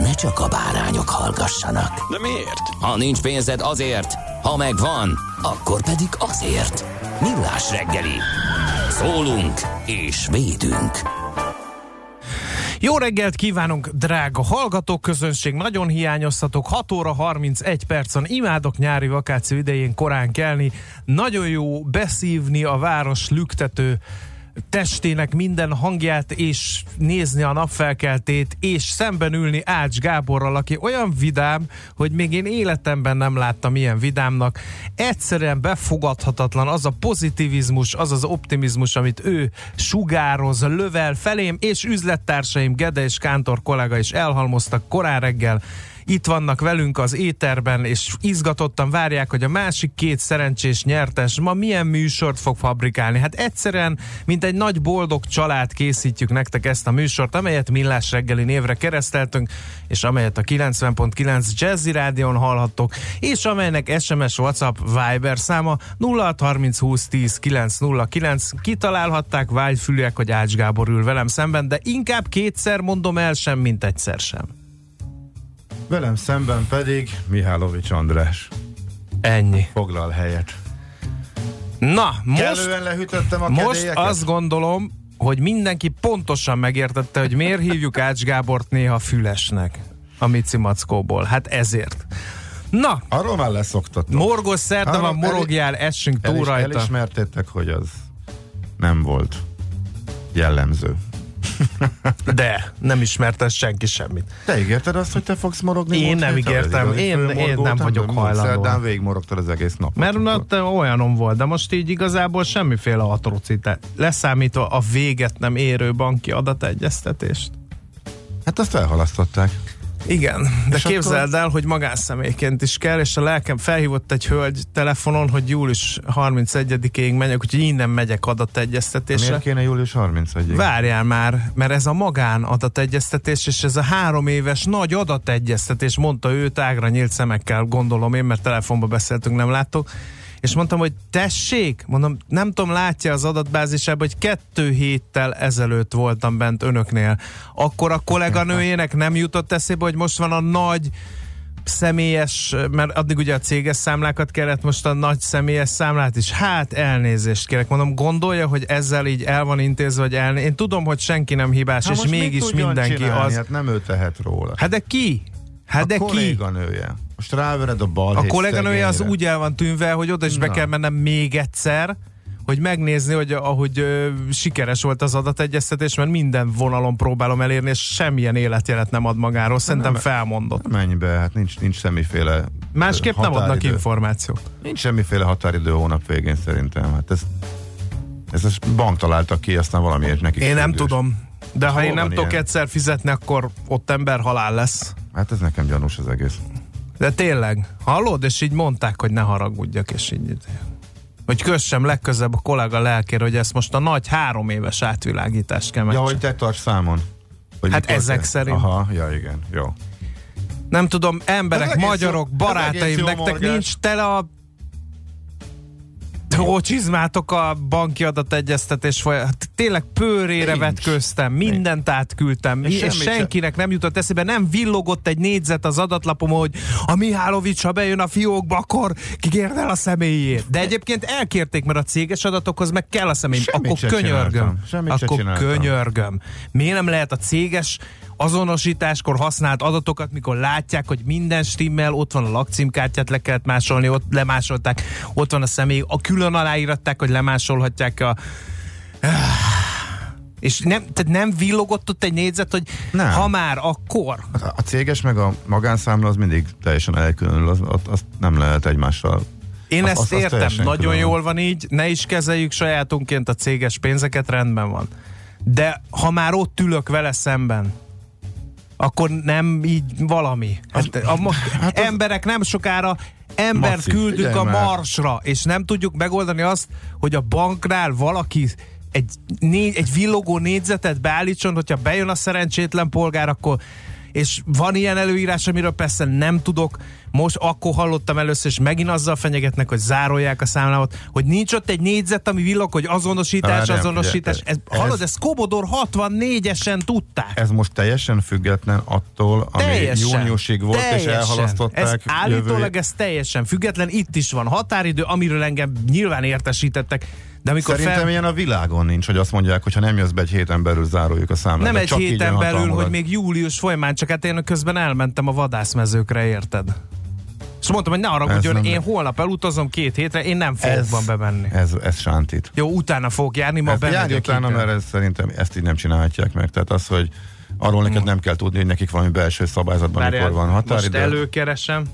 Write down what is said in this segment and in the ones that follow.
ne csak a bárányok hallgassanak. De miért? Ha nincs pénzed azért, ha megvan, akkor pedig azért. Millás reggeli. Szólunk és védünk. Jó reggelt kívánunk, drága hallgatók, közönség, nagyon hiányoztatok, 6 óra 31 percen imádok nyári vakáció idején korán kelni, nagyon jó beszívni a város lüktető testének minden hangját, és nézni a napfelkeltét, és szemben ülni Ács Gáborral, aki olyan vidám, hogy még én életemben nem láttam ilyen vidámnak. Egyszerűen befogadhatatlan az a pozitivizmus, az az optimizmus, amit ő sugároz, lövel felém, és üzlettársaim Gede és Kántor kollega is elhalmoztak korán reggel itt vannak velünk az éterben, és izgatottan várják, hogy a másik két szerencsés nyertes ma milyen műsort fog fabrikálni. Hát egyszerűen, mint egy nagy boldog család készítjük nektek ezt a műsort, amelyet Millás reggeli névre kereszteltünk, és amelyet a 90.9 Jazzy Rádion hallhattok, és amelynek SMS, WhatsApp, Viber száma 0630 20 10 909. Kitalálhatták vágyfülűek, hogy Ács Gábor ül velem szemben, de inkább kétszer mondom el sem, mint egyszer sem. Velem szemben pedig Mihálovics András. Ennyi. Foglal helyet. Na, most, Kellően lehűtöttem a most kedélyeket? azt gondolom, hogy mindenki pontosan megértette, hogy miért hívjuk Ács Gábort néha fülesnek a Mici Mackóból. Hát ezért. Na, Arról már leszoktatok. morgos szerte van, el- morogjál, essünk El túl is, rajta. elismertétek, hogy az nem volt jellemző. De nem ismerte senki semmit. Te ígérted azt, hogy te fogsz morogni? Én nem ígértem. Én- én főmorgó nem vagyok hajlandó. Szerdán végigmorogtad az egész nap. Mert na, te olyanom volt, de most így igazából semmiféle atrocitás. Leszámítva a véget nem érő banki adategyeztetést. Hát azt elhalasztották. Igen, de És képzeld el, hogy magánszemélyként is kell, és a lelkem felhívott egy hölgy telefonon, hogy július 31-ig megyek, úgyhogy innen megyek adategyeztetésre. Miért kéne július 31 Várjál már, mert ez a magán adategyeztetés, és ez a három éves nagy adategyeztetés, mondta ő tágra nyílt szemekkel, gondolom én, mert telefonba beszéltünk, nem láttok. És mondtam, hogy tessék, mondom, nem tudom, látja az adatbázisában, hogy kettő héttel ezelőtt voltam bent önöknél. Akkor a kolléganőjének nem jutott eszébe, hogy most van a nagy személyes, mert addig ugye a céges számlákat kellett, most a nagy személyes számlát is. Hát elnézést kérek, mondom, gondolja, hogy ezzel így el van intézve, hogy el... Én tudom, hogy senki nem hibás, Hát és mégis mindenki csinálni? az. Hát nem ő tehet róla. Hát de ki? Hát a de ki? kolléganője. Most rávered a A balhét kolléganője az úgy el van tűnve, hogy oda is be Na. kell mennem még egyszer, hogy megnézni, hogy ahogy ö, sikeres volt az adategyeztetés, mert minden vonalon próbálom elérni, és semmilyen életjelet nem ad magáról. Szerintem nem- felmondott. Menj be, hát nincs, nincs semmiféle Másképp nem adnak határidő. információt. Nincs semmiféle határidő a hónap végén szerintem. Hát ez, ez a bank találta ki, aztán valamiért nekik Én nem tudom. De ha Hol én nem tudok egyszer fizetni, akkor ott ember halál lesz. Hát ez nekem gyanús az egész. De tényleg, hallod? És így mondták, hogy ne haragudjak, és így hogy kössem legközebb a kollega lelkére, hogy ezt most a nagy három éves átvilágítást kell Ja, megcsinálni. hogy te tarts számon. Hogy Hát ezek te- szerint. Aha, ja igen, jó. Nem tudom, emberek, Ez magyarok, ez barátaim, jó nektek morgás. nincs tele a csizmátok a banki adategyeztetés folyamat. Hát Tényleg pőrére Nincs. vetköztem, mindent átküldtem, És és, senkinek nem jutott eszébe, nem villogott egy négyzet az adatlapom, hogy a Mihálovics, ha bejön a fiókba, akkor kikérd el a személyét. De egyébként elkérték, mert a céges adatokhoz meg kell a személy. Semmit Akkor könyörgöm. Akkor könyörgöm. Miért nem lehet a céges azonosításkor használt adatokat, mikor látják, hogy minden stimmel, ott van a lakcímkártyát, le kellett másolni, ott lemásolták, ott van a személy, a külön aláíratták, hogy lemásolhatják a és nem, tehát nem villogott ott egy négyzet, hogy Nem. ha már, akkor. A, a céges meg a magánszámla az mindig teljesen elkülönül, az, azt, azt nem lehet egymással. Én Az- ezt az- az értem, teljesen nagyon külön. jól van így, ne is kezeljük sajátunként a céges pénzeket, rendben van. De ha már ott ülök vele szemben, akkor nem így valami. Hát, a, ma- hát az- emberek nem sokára embert Maci, küldünk a már. Marsra, és nem tudjuk megoldani azt, hogy a banknál valaki egy, né, egy villogó négyzetet beállítson, hogyha bejön a szerencsétlen polgár, akkor és van ilyen előírás, amiről persze nem tudok, most akkor hallottam először, és megint azzal fenyegetnek, hogy zárolják a számlámat, hogy nincs ott egy négyzet, ami villog, hogy azonosítás, Várjál, azonosítás. figyelj, Ez, hallod, ez- ez Commodore 64-esen tudták. Ez most teljesen független attól, ami Teljesen. júniusig volt, teljesen. és elhalasztották. Ez állítólag jövő- ez teljesen független, itt is van határidő, amiről engem nyilván értesítettek, de amikor Szerintem fel... ilyen a világon nincs, hogy azt mondják, hogy ha nem jössz be egy héten belül, zároljuk a számlát. Nem egy csak héten belül, hogy még július folyamán, csak hát én közben elmentem a vadászmezőkre, érted? És mondtam, hogy ne arra, nem- én holnap elutazom két hétre, én nem fogok ez, van bemenni. Ez, ez sántít. Jó, utána fogok járni, ma járj bemegyek. utána, ide. mert ez, szerintem ezt így nem csinálhatják meg. Tehát az, hogy arról neked nem kell tudni, hogy nekik valami belső szabályzatban Várjál, mikor van Most határidő. előkeresem.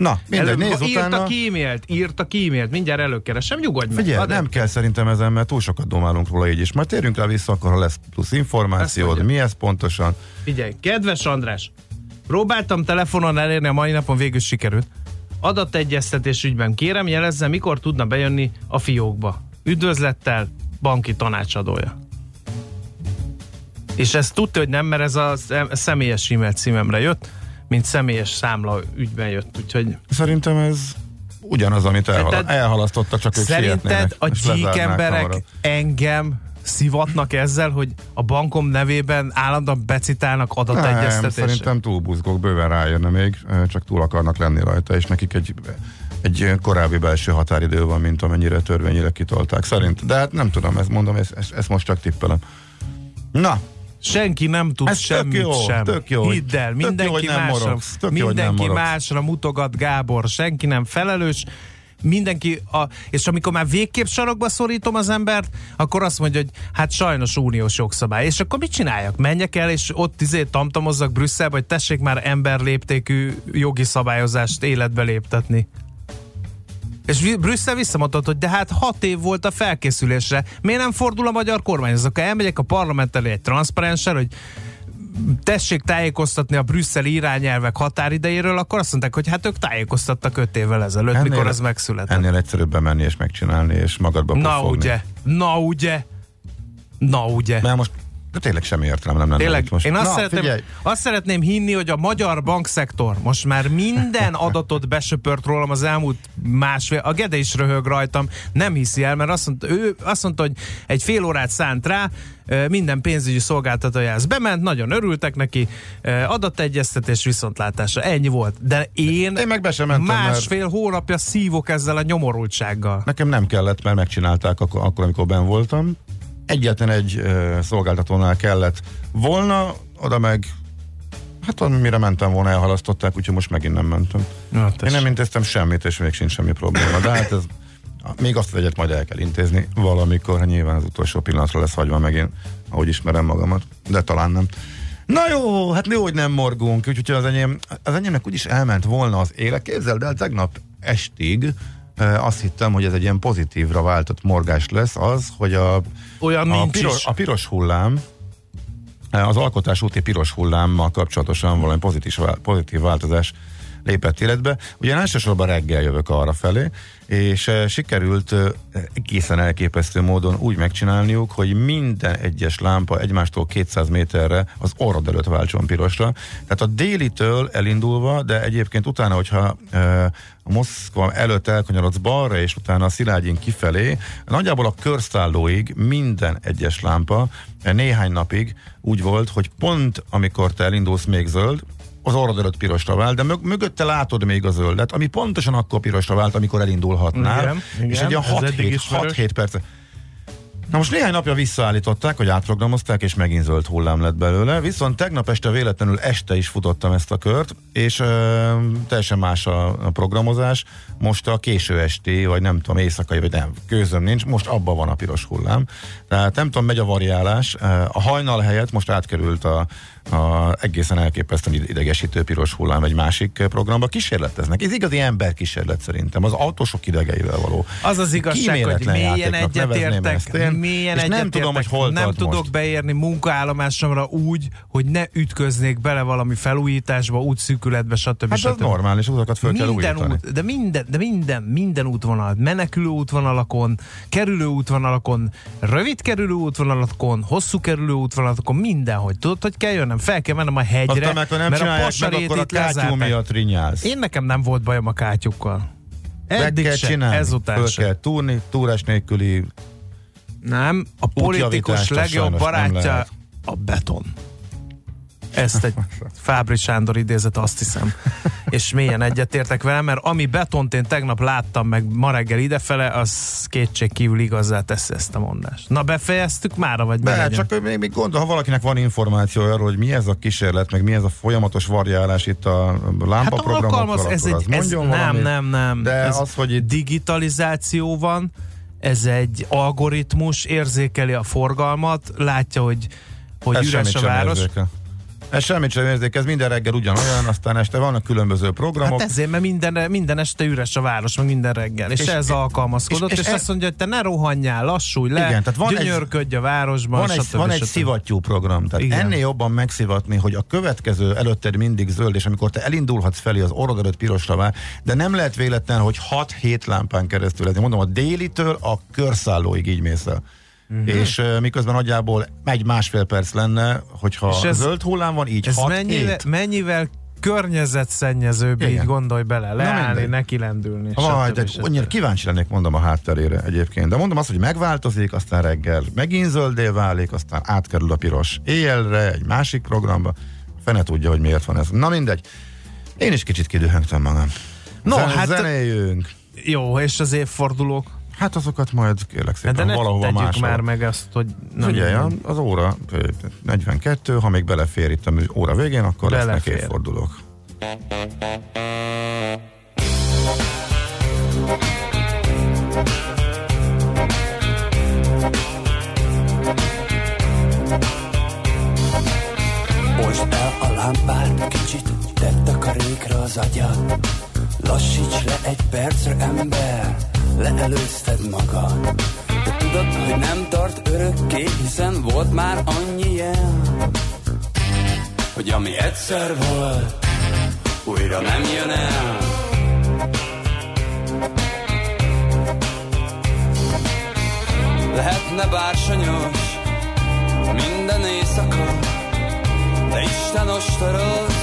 Na, mindegy, Elő, nézz utána. írtak e-mailt, írtak e-mailt, mindjárt előkeresem, nyugodj meg. Figyelj, nem kell szerintem ezen, mert túl sokat domálunk róla így is. Majd térjünk rá vissza, akkor ha lesz plusz információd, mi ez pontosan. Figyelj, kedves András, próbáltam telefonon elérni, a mai napon végül sikerült. Adategyeztetés ügyben kérem, jelezze, mikor tudna bejönni a fiókba. Üdvözlettel, banki tanácsadója. És ezt tudta, hogy nem, mert ez a szem- személyes e-mail címemre jött, mint személyes számla ügyben jött, úgyhogy Szerintem ez ugyanaz, amit elhala- Tehát elhalasztottak, csak ők Szerinted a gyík emberek engem szivatnak ezzel, hogy a bankom nevében állandóan becitálnak Nem, adategyeztetésre? szerintem túl buzgók, bőven rájönne még, csak túl akarnak lenni rajta, és nekik egy, egy korábbi belső határidő van, mint amennyire törvényire kitolták. Szerint, de hát nem tudom, ezt mondom, ezt, ezt, ezt most csak tippelem. Na, Senki nem tud Ez tök semmit jó, sem. tök jó, Hidd el, tök jó, mindenki, hogy nem másra, morogsz, tök jó, mindenki morogsz. másra mutogat Gábor, senki nem felelős, mindenki, a, és amikor már végképp sarokba szorítom az embert, akkor azt mondja, hogy hát sajnos uniós jogszabály. És akkor mit csináljak? Menjek el, és ott izé tamtamozzak Brüsszelbe, hogy tessék már emberléptékű jogi szabályozást életbe léptetni. És Brüsszel visszamondott, hogy de hát hat év volt a felkészülésre. Miért nem fordul a magyar kormány? Ez akkor elmegyek a parlament elé egy transzparenssel, hogy tessék tájékoztatni a brüsszeli irányelvek határidejéről, akkor azt mondták, hogy hát ők tájékoztattak öt évvel ezelőtt, ennél, mikor ez megszületett. Ennél egyszerűbb bemenni és megcsinálni, és magadba Na ugye, na ugye, na ugye. Mert most de tényleg semmi értelme nem lenne. Tényleg, most. én azt, Na, szeretném, figyelj, azt szeretném hinni, hogy a magyar bankszektor most már minden adatot besöpört rólam az elmúlt másfél, a Gede is röhög rajtam, nem hiszi el, mert azt mondta, ő azt mondta, hogy egy fél órát szánt rá, minden pénzügyi szolgáltatójához bement, nagyon örültek neki, adategyeztetés viszontlátásra, ennyi volt. De én, Én meg be sem mentem, mert- másfél hónapja szívok ezzel a nyomorultsággal. Nekem nem kellett, mert megcsinálták akkor, akkor amikor ben voltam. Egyetlen egy szolgáltatónál kellett volna, oda meg hát amire mentem volna, elhalasztották, úgyhogy most megint nem mentem. Na, Én nem intéztem semmit, és még sincs semmi probléma. De hát ez, még azt az egyet majd el kell intézni valamikor, nyilván az utolsó pillanatra lesz hagyva megint, ahogy ismerem magamat, de talán nem. Na jó, hát jó, hogy nem morgunk, úgyhogy az enyém, az enyémnek úgyis elment volna az éle. Képzeld el, tegnap estig azt hittem, hogy ez egy ilyen pozitívra váltott morgás lesz, az, hogy a, Olyan a, piros, a piros hullám, az alkotás úti piros hullámmal kapcsolatosan valami pozitív, pozitív változás lépett életbe. Ugye én elsősorban reggel jövök arra felé, és eh, sikerült eh, egészen elképesztő módon úgy megcsinálniuk, hogy minden egyes lámpa egymástól 200 méterre az orrod előtt váltson pirosra. Tehát a délitől elindulva, de egyébként utána, hogyha eh, a Moszkva előtt elkanyarodsz balra, és utána a Szilágyin kifelé, nagyjából a körszállóig minden egyes lámpa eh, néhány napig úgy volt, hogy pont amikor te elindulsz még zöld, az orrod előtt pirosra vált, de mög- mögötte látod még a zöldet, ami pontosan akkor pirosra vált, amikor elindulhatnál. Igen, igen, és egy eddig 6-7 ismerős. 6-7 perc. Na most néhány napja visszaállították, hogy átprogramozták, és megint zöld hullám lett belőle, viszont tegnap este véletlenül este is futottam ezt a kört, és ö, teljesen más a, a programozás. Most a késő esti, vagy nem tudom, éjszakai, vagy nem, közöm nincs, most abban van a piros hullám. Tehát nem tudom, megy a variálás. A hajnal helyett most átkerült a, a egészen elképesztően idegesítő piros hullám egy másik programba. Kísérleteznek. Ez igazi ember kísérlet szerintem. Az autósok idegeivel való. Az az igazság, hogy mélyen egyetértek, mélyen és nem tudom, hogy hol Nem tudok most. beérni munkaállomásomra úgy, hogy ne ütköznék bele valami felújításba, útszűkületbe, stb. Hát stb. az normális, utakat föl minden kell újítani. út, de minden, de minden, minden útvonal, menekülő útvonalakon, kerülő útvonalakon, rövid kerülő útvonalakon, hosszú kerülő útvonalakon, mindenhogy. Tudod, hogy kell jönnöm? Fel kell mennem a hegyre, Aztán, amikor nem mert a meg, akkor a kátyú miatt rinyálsz. Én nekem nem volt bajom a kátyukkal. Meg Eddig kell csinálni, ezután föl se. kell túrni, túrás nélküli Nem, a politikus legjobb barátja a beton. Ezt egy Fábri Sándor idézet, azt hiszem. És mélyen egyetértek vele, mert ami betont én tegnap láttam meg ma reggel idefele, az kétség kívül igazá teszi ezt a mondást. Na befejeztük mára, vagy De csak még, még gondol, ha valakinek van információ arról, hogy mi ez a kísérlet, meg mi ez a folyamatos variálás itt a lámpa Hát ez egy, ez, nem, nem, nem. De ez az, hogy itt digitalizáció van, ez egy algoritmus, érzékeli a forgalmat, látja, hogy, hogy ez üres a város. érzékel. Ez semmit sem érzék, ez minden reggel ugyanolyan, aztán este vannak különböző programok. Hát ezért, mert minden, minden este üres a város, meg minden reggel. És, És- ez alkalmazkodott, és- és, és és e- azt mondja, hogy te ne rohanjál, lassulj le, Igen, tehát van egy- gyönyörködj a városban, Van egy, stb. van egy szivattyú program, tehát Igen. ennél jobban megszivatni, hogy a következő előtted mindig zöld, és amikor te elindulhatsz felé, az orrod előtt pirosra vár, de nem lehet véletlen, hogy 6-7 lámpán keresztül, ez mondom, a délitől a körszállóig így mész el. Uh-huh. És uh, miközben nagyjából egy másfél perc lenne, hogyha És ez- zöld hullám van, így Ez 6 mennyivel, mennyivel környezetszennyezőbb, Igen. így gondolj bele, leállni, neki lendülni. Vaj, de stb. annyira kíváncsi lennék, mondom a hátterére egyébként. De mondom azt, hogy megváltozik, aztán reggel megint zöldé válik, aztán átkerül a piros éjjelre, egy másik programba. Fene tudja, hogy miért van ez. Na mindegy. Én is kicsit kidühöngtem magam. No, Zen- hát- Zenéljünk. Jó, és az évfordulók? Hát azokat majd kérlek szépen De ne valahova máshol. már meg azt, hogy... Nem, Figyelj, nem. az óra ö, 42, ha még belefér itt a mű- óra végén, akkor lesznek Belefér. évfordulók. Most el a lámpát, kicsit tett a karékra az agyad. Lassíts le egy percre, ember, leelőzted magad. De tudod, hogy nem tart örökké, hiszen volt már annyi jel, hogy ami egyszer volt, újra nem jön el. Lehetne bársonyos minden éjszaka, de Isten ostoroz,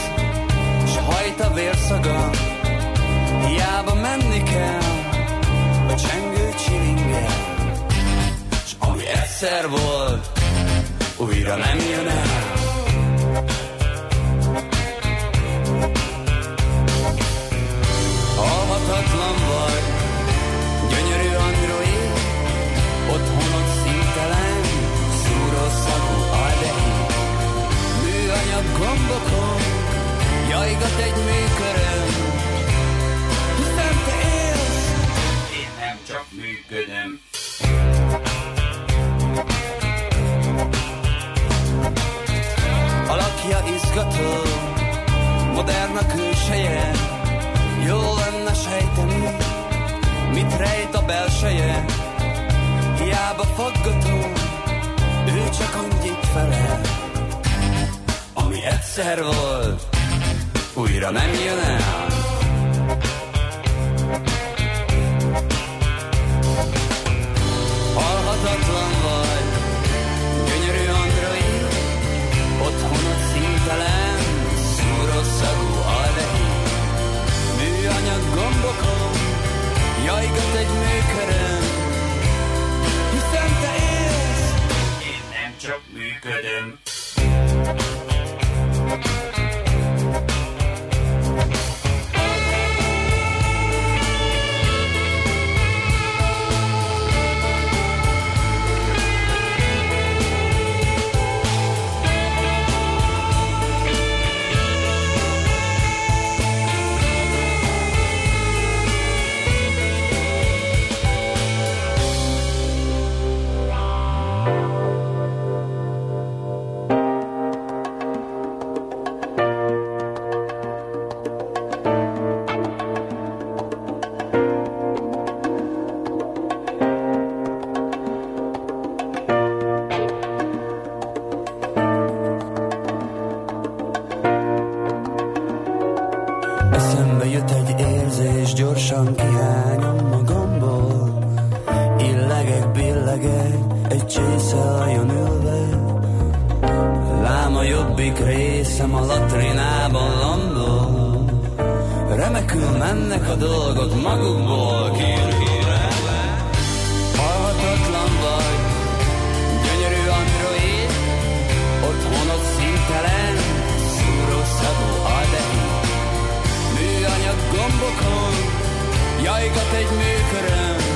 s hajt a vérszaga. Hiába menni kell, a csengő csilingel. S ami egyszer volt, újra nem jön el. Halhatatlan vagy, gyönyörű android, otthonod szintelen, szúrószagú aldehid műanyag gombokon Jajgat egy műköröm működöm Alakja izgató Modern a külseje. Jó lenne sejteni Mit rejt a belseje. Hiába faggató Ő csak annyit felel ami egyszer volt, újra nem jön el. Jajgat egy műköröm, hiszen te élsz, én nem csak működöm. Egy csészelajon ülve. Lám a jobbik részem a latrinában landol. Remekül mennek a dolgok magukból, kirhírelve. Halhatatlan vagy, gyönyörű android, otthonod szintelen, szúrószagú aldehid. Műanyag gombokon, jajgat egy műköröm,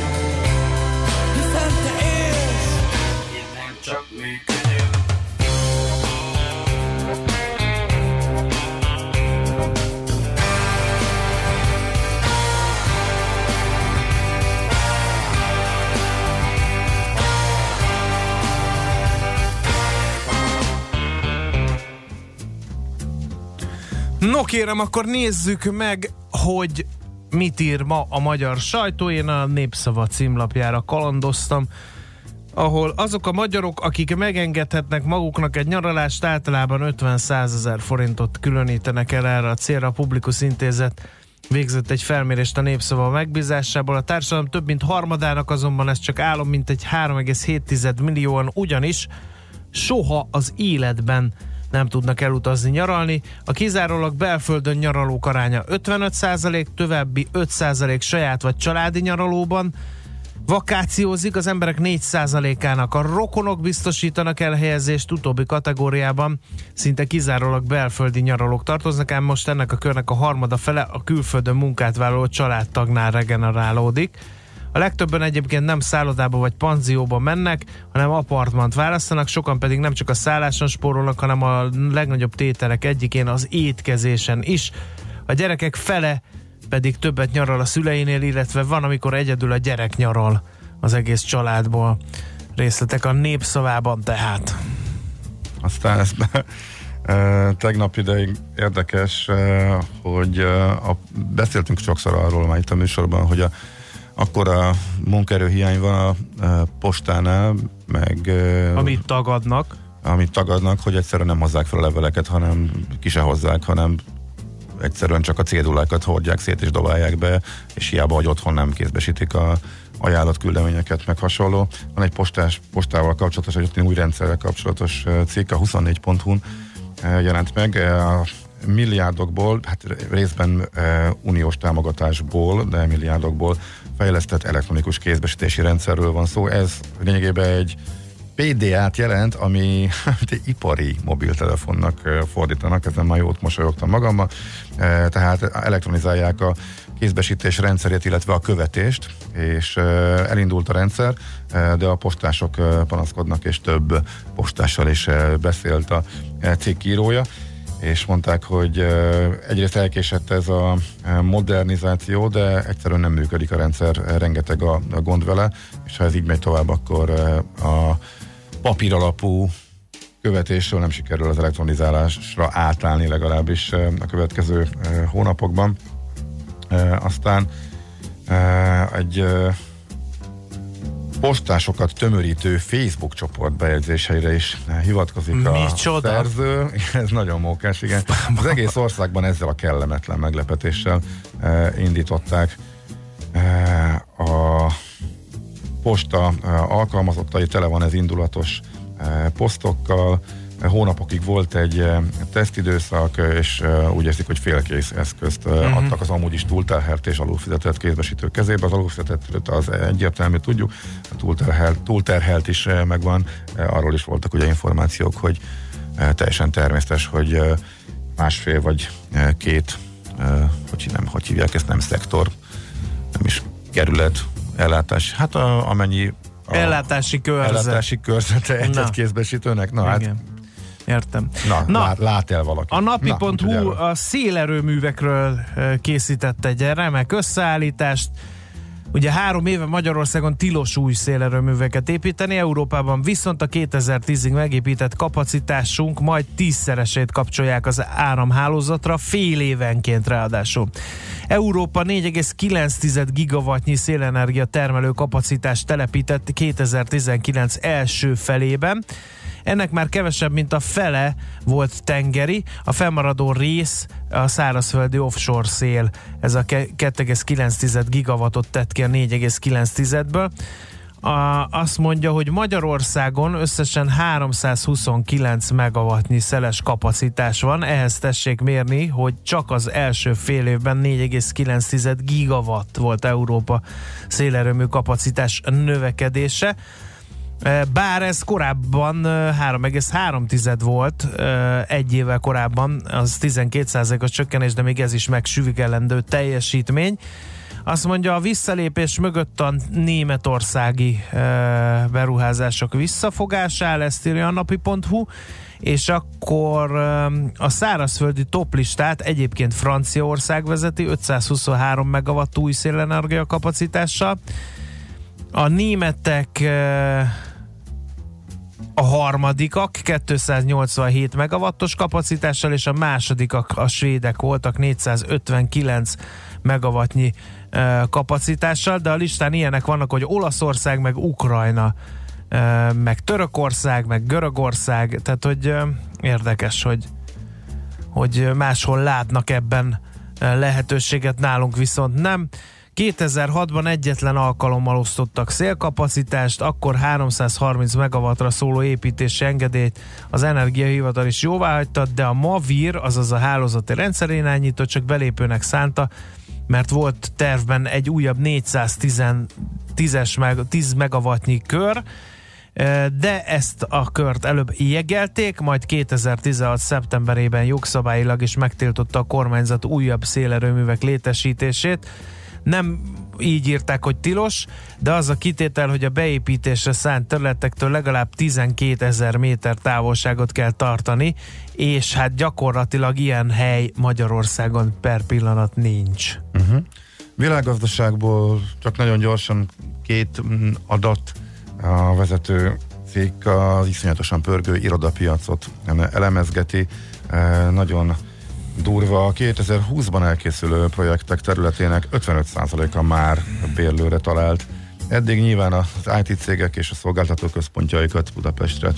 No kérem, akkor nézzük meg, hogy mit ír ma a magyar sajtó. Én a Népszava címlapjára kalandoztam, ahol azok a magyarok, akik megengedhetnek maguknak egy nyaralást, általában 50-100 ezer forintot különítenek el erre a célra. A Publikus Intézet végzett egy felmérést a Népszava megbízásából. A társadalom több mint harmadának azonban ez csak álom, mint egy 3,7 millióan, ugyanis soha az életben nem tudnak elutazni nyaralni. A kizárólag belföldön nyaralók aránya 55%, további 5% saját vagy családi nyaralóban vakációzik, az emberek 4%-ának a rokonok biztosítanak elhelyezést utóbbi kategóriában, szinte kizárólag belföldi nyaralók tartoznak, ám most ennek a körnek a harmada fele a külföldön munkát vállaló családtagnál regenerálódik. A legtöbben egyébként nem szállodába vagy panzióba mennek, hanem apartmant választanak, sokan pedig nem csak a szálláson spórolnak, hanem a legnagyobb tételek egyikén az étkezésen is. A gyerekek fele pedig többet nyaral a szüleinél, illetve van, amikor egyedül a gyerek nyaral az egész családból. Részletek a népszavában tehát. Aztán ez e, tegnap ideig érdekes, hogy a, beszéltünk sokszor arról már itt a műsorban, hogy a akkor a munkaerőhiány van a, a postánál, meg... Amit tagadnak. amit tagadnak, hogy egyszerűen nem hozzák fel a leveleket, hanem ki se hozzák, hanem egyszerűen csak a cédulákat hordják szét és dobálják be, és hiába, hogy otthon nem kézbesítik a ajánlott küldeményeket, meg hasonló. Van egy postás, postával kapcsolatos, egy új rendszerrel kapcsolatos cikk, a 24.hu-n eh, jelent meg. A milliárdokból, hát részben uniós támogatásból, de milliárdokból fejlesztett elektronikus kézbesítési rendszerről van szó. Ez lényegében egy PDA-t jelent, ami hát egy ipari mobiltelefonnak fordítanak, ezen már jót mosolyogtam magammal, Eh, tehát elektronizálják a kézbesítés rendszerét, illetve a követést, és elindult a rendszer, de a postások panaszkodnak, és több postással is beszélt a eh, cikk írója és mondták, hogy egyrészt elkésett ez a modernizáció, de egyszerűen nem működik a rendszer, rengeteg a, gond vele, és ha ez így megy tovább, akkor a papír alapú követésről nem sikerül az elektronizálásra átállni legalábbis a következő hónapokban. Aztán egy postásokat tömörítő Facebook csoport bejegyzéseire is hivatkozik a Micsoda? szerző. Ez nagyon mókás, igen. Az egész országban ezzel a kellemetlen meglepetéssel eh, indították eh, a posta eh, alkalmazottai, tele van ez indulatos eh, posztokkal, hónapokig volt egy eh, tesztidőszak, és eh, úgy érzik, hogy félkész eszközt uh-huh. adtak az amúgy is túlterhelt és alulfizetett kézbesítők kezébe. Az alulfizetett az egyértelmű, tudjuk, a túlterhelt, túlterhelt is megvan. Arról is voltak ugye információk, hogy teljesen természetes, hogy másfél vagy két, hogy nem, hogy hívják ezt, nem szektor, nem is kerület, ellátás, hát a, amennyi a Ellátási körzet. ellátási körzete egy-egy kézbesítőnek, na hát Igen. Értem. Na, Na, Lát, lát el valaki. A Na, napi.hu erről. a szélerőművekről készített egy remek összeállítást. Ugye három éve Magyarországon tilos új szélerőműveket építeni, Európában viszont a 2010-ig megépített kapacitásunk majd tízszeresét kapcsolják az áramhálózatra, fél évenként ráadásul. Európa 4,9 gigawattnyi szélenergia termelő kapacitást telepített 2019 első felében. Ennek már kevesebb, mint a fele volt tengeri, a fennmaradó rész a szárazföldi offshore szél, ez a 2,9 gigawattot tett ki a 4,9-ből. A, azt mondja, hogy Magyarországon összesen 329 megawattnyi szeles kapacitás van, ehhez tessék mérni, hogy csak az első fél évben 4,9 gigawatt volt Európa szélerőmű kapacitás növekedése. Bár ez korábban 3,3 volt, egy évvel korábban, az 12%-os csökkenés, de még ez is megsüvigelendő teljesítmény. Azt mondja, a visszalépés mögött a németországi beruházások visszafogásá, ezt írja a napi.hu, és akkor a szárazföldi toplistát egyébként Franciaország vezeti 523 megawatt új szélenergia kapacitással. A németek a harmadikak 287 megawattos kapacitással, és a másodikak a svédek voltak 459 megawattnyi kapacitással, de a listán ilyenek vannak, hogy Olaszország, meg Ukrajna, meg Törökország, meg Görögország, tehát hogy érdekes, hogy, hogy máshol látnak ebben lehetőséget, nálunk viszont nem. 2006-ban egyetlen alkalommal osztottak szélkapacitást, akkor 330 megawattra szóló építési engedélyt az energiahivatal is jóvá hagyta, de a MAVIR, azaz a hálózati rendszerirányító csak belépőnek szánta, mert volt tervben egy újabb 410 10 meg, 10 megawattnyi kör, de ezt a kört előbb jegelték, majd 2016. szeptemberében jogszabályilag is megtiltotta a kormányzat újabb szélerőművek létesítését. Nem így írták, hogy tilos, de az a kitétel, hogy a beépítésre szánt területektől legalább 12 ezer méter távolságot kell tartani, és hát gyakorlatilag ilyen hely Magyarországon per pillanat nincs. Uh-huh. Világgazdaságból csak nagyon gyorsan két adat a vezető cég az iszonyatosan pörgő irodapiacot elemezgeti. Nagyon durva. 2020-ban elkészülő projektek területének 55%-a már bérlőre talált. Eddig nyilván az IT cégek és a szolgáltató központjaikat Budapestre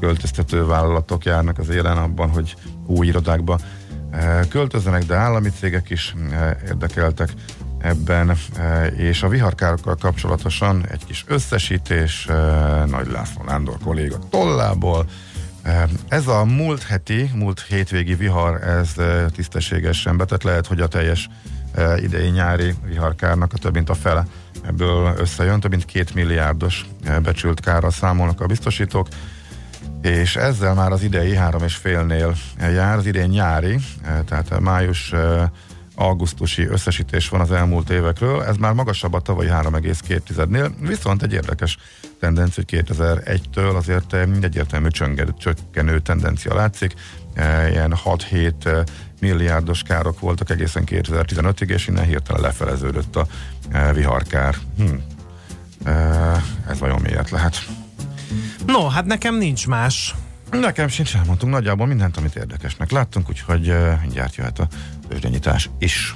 költöztető vállalatok járnak az élen abban, hogy új irodákba eh, költözzenek, de állami cégek is eh, érdekeltek ebben, eh, és a viharkárokkal kapcsolatosan egy kis összesítés Nagy László Nándor kolléga tollából. Ez a múlt heti, múlt hétvégi vihar, ez tisztességesen betett, lehet, hogy a teljes idei nyári viharkárnak a több mint a fele ebből összejön, több mint két milliárdos becsült kárral számolnak a biztosítók. És ezzel már az idei három és félnél jár, az idén nyári, eh, tehát május augusztusi összesítés van az elmúlt évekről, ez már magasabb a tavalyi 3,2-nél, viszont egy érdekes tendencia, hogy 2001-től azért eh, egyértelmű csökkenő tendencia látszik, ilyen 6-7 milliárdos károk voltak egészen 2015-ig, és innen hirtelen lefeleződött a viharkár. Hm. Ez vajon miért lehet? No, hát nekem nincs más. Nekem sincs, elmondtunk nagyjából mindent, amit érdekesnek láttunk, úgyhogy mindjárt jöhet a tőzsdenyítás is.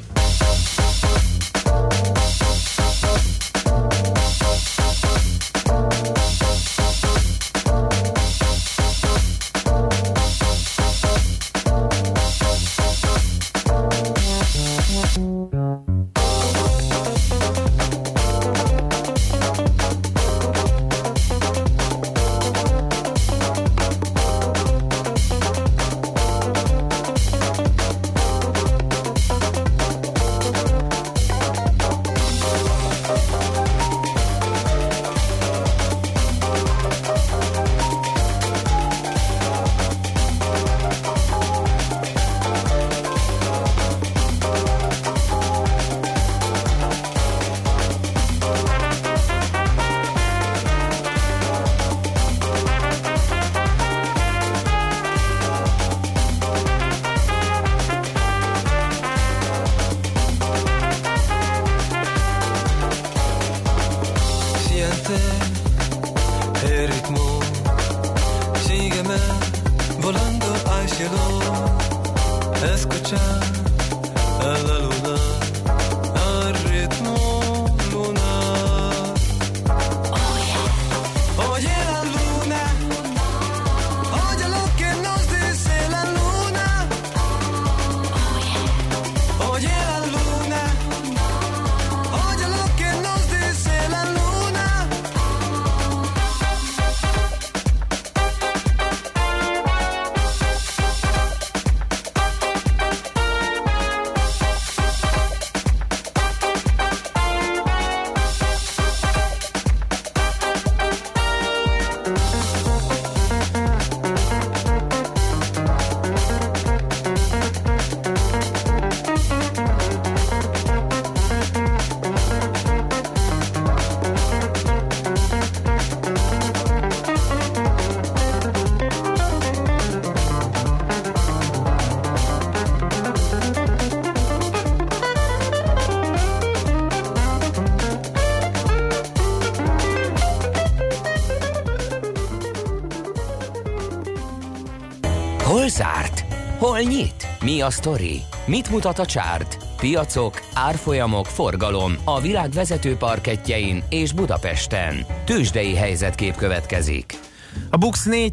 sun. Nyit? Mi a sztori? Mit mutat a csárt? Piacok, árfolyamok, forgalom a világ vezető parketjein és Budapesten. Tősdei helyzetkép következik. A Bux 4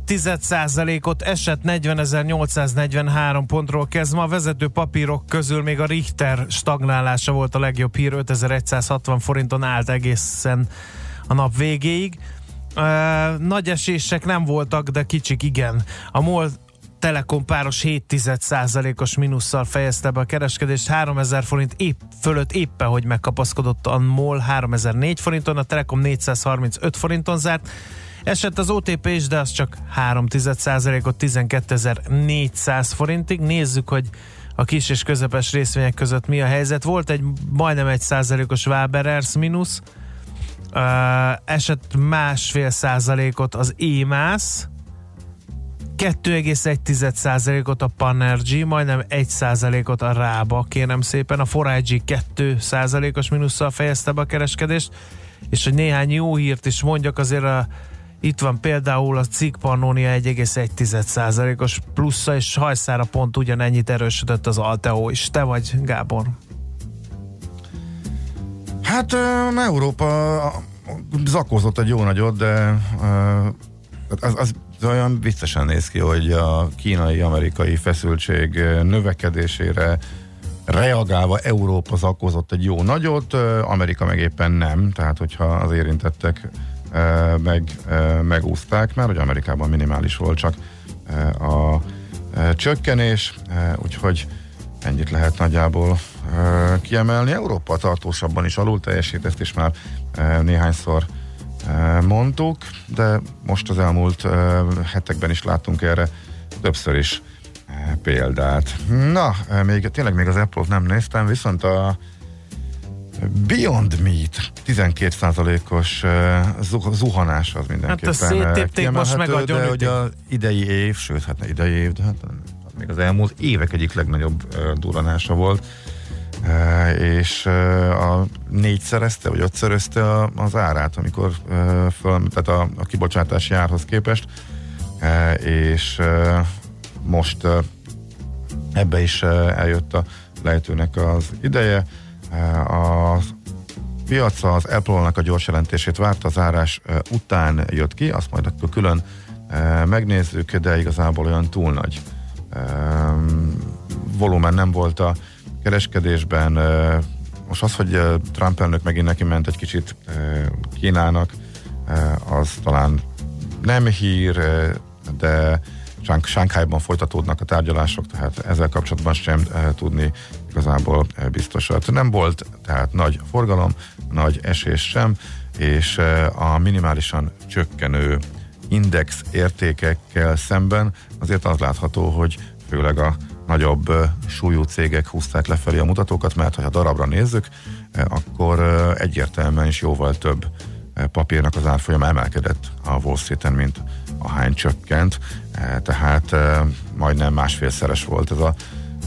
ot esett 40.843 pontról kezd. Ma a vezető papírok közül még a Richter stagnálása volt a legjobb hír, 5160 forinton állt egészen a nap végéig. Uh, nagy esések nem voltak, de kicsik igen. A MOL Telekom páros 7% os minusszal fejezte be a kereskedést, 3000 forint épp fölött éppen, hogy megkapaszkodott a MOL 3004 forinton, a Telekom 435 forinton zárt, Esett az OTP is, de az csak 3% ot 12.400 forintig. Nézzük, hogy a kis és közepes részvények között mi a helyzet. Volt egy majdnem egy százalékos Waberers mínusz, uh, esett másfél százalékot az EMAS, 2,1%-ot a Panergy, majdnem 1%-ot a Rába, kérem szépen. A Forage 2%-os minusszal fejezte be a kereskedést, és hogy néhány jó hírt is mondjak, azért a itt van például a cikk Pannonia 1,1%-os plusza, és hajszára pont ugyanennyit erősödött az Alteo is. Te vagy, Gábor? Hát Európa zakozott egy jó nagyot, de az, az olyan biztosan néz ki, hogy a kínai-amerikai feszültség növekedésére reagálva Európa zakozott egy jó nagyot, Amerika meg éppen nem, tehát hogyha az érintettek meg, megúzták, mert hogy Amerikában minimális volt csak a csökkenés, úgyhogy ennyit lehet nagyjából kiemelni. Európa tartósabban is alul teljesít, ezt is már néhányszor mondtuk, de most az elmúlt hetekben is láttunk erre többször is példát. Na, még tényleg még az Apple-t nem néztem, viszont a Beyond Meat 12%-os zuhanás az mindenképpen Hát a széttépték most meg a de hogy a idei év, sőt, hát ne idei év, de hát még az elmúlt évek egyik legnagyobb duranása volt és a négyszerezte, vagy ötszörözte az árát, amikor föl, tehát a, a kibocsátási árhoz képest, és most ebbe is eljött a lejtőnek az ideje. A piaca az Apple-nak a gyors jelentését várt, az árás után jött ki, azt majd akkor külön megnézzük, de igazából olyan túl nagy volumen nem volt a kereskedésben. Most az, hogy Trump elnök megint neki ment egy kicsit Kínának, az talán nem hír, de Sánkhájban folytatódnak a tárgyalások, tehát ezzel kapcsolatban sem tudni igazából biztosat. Nem volt tehát nagy forgalom, nagy esés sem, és a minimálisan csökkenő index értékekkel szemben azért az látható, hogy főleg a nagyobb súlyú cégek húzták lefelé a mutatókat, mert ha darabra nézzük, akkor egyértelműen is jóval több papírnak az árfolyam emelkedett a Wall Street-en, mint ahány csökkent, tehát majdnem másfélszeres volt ez a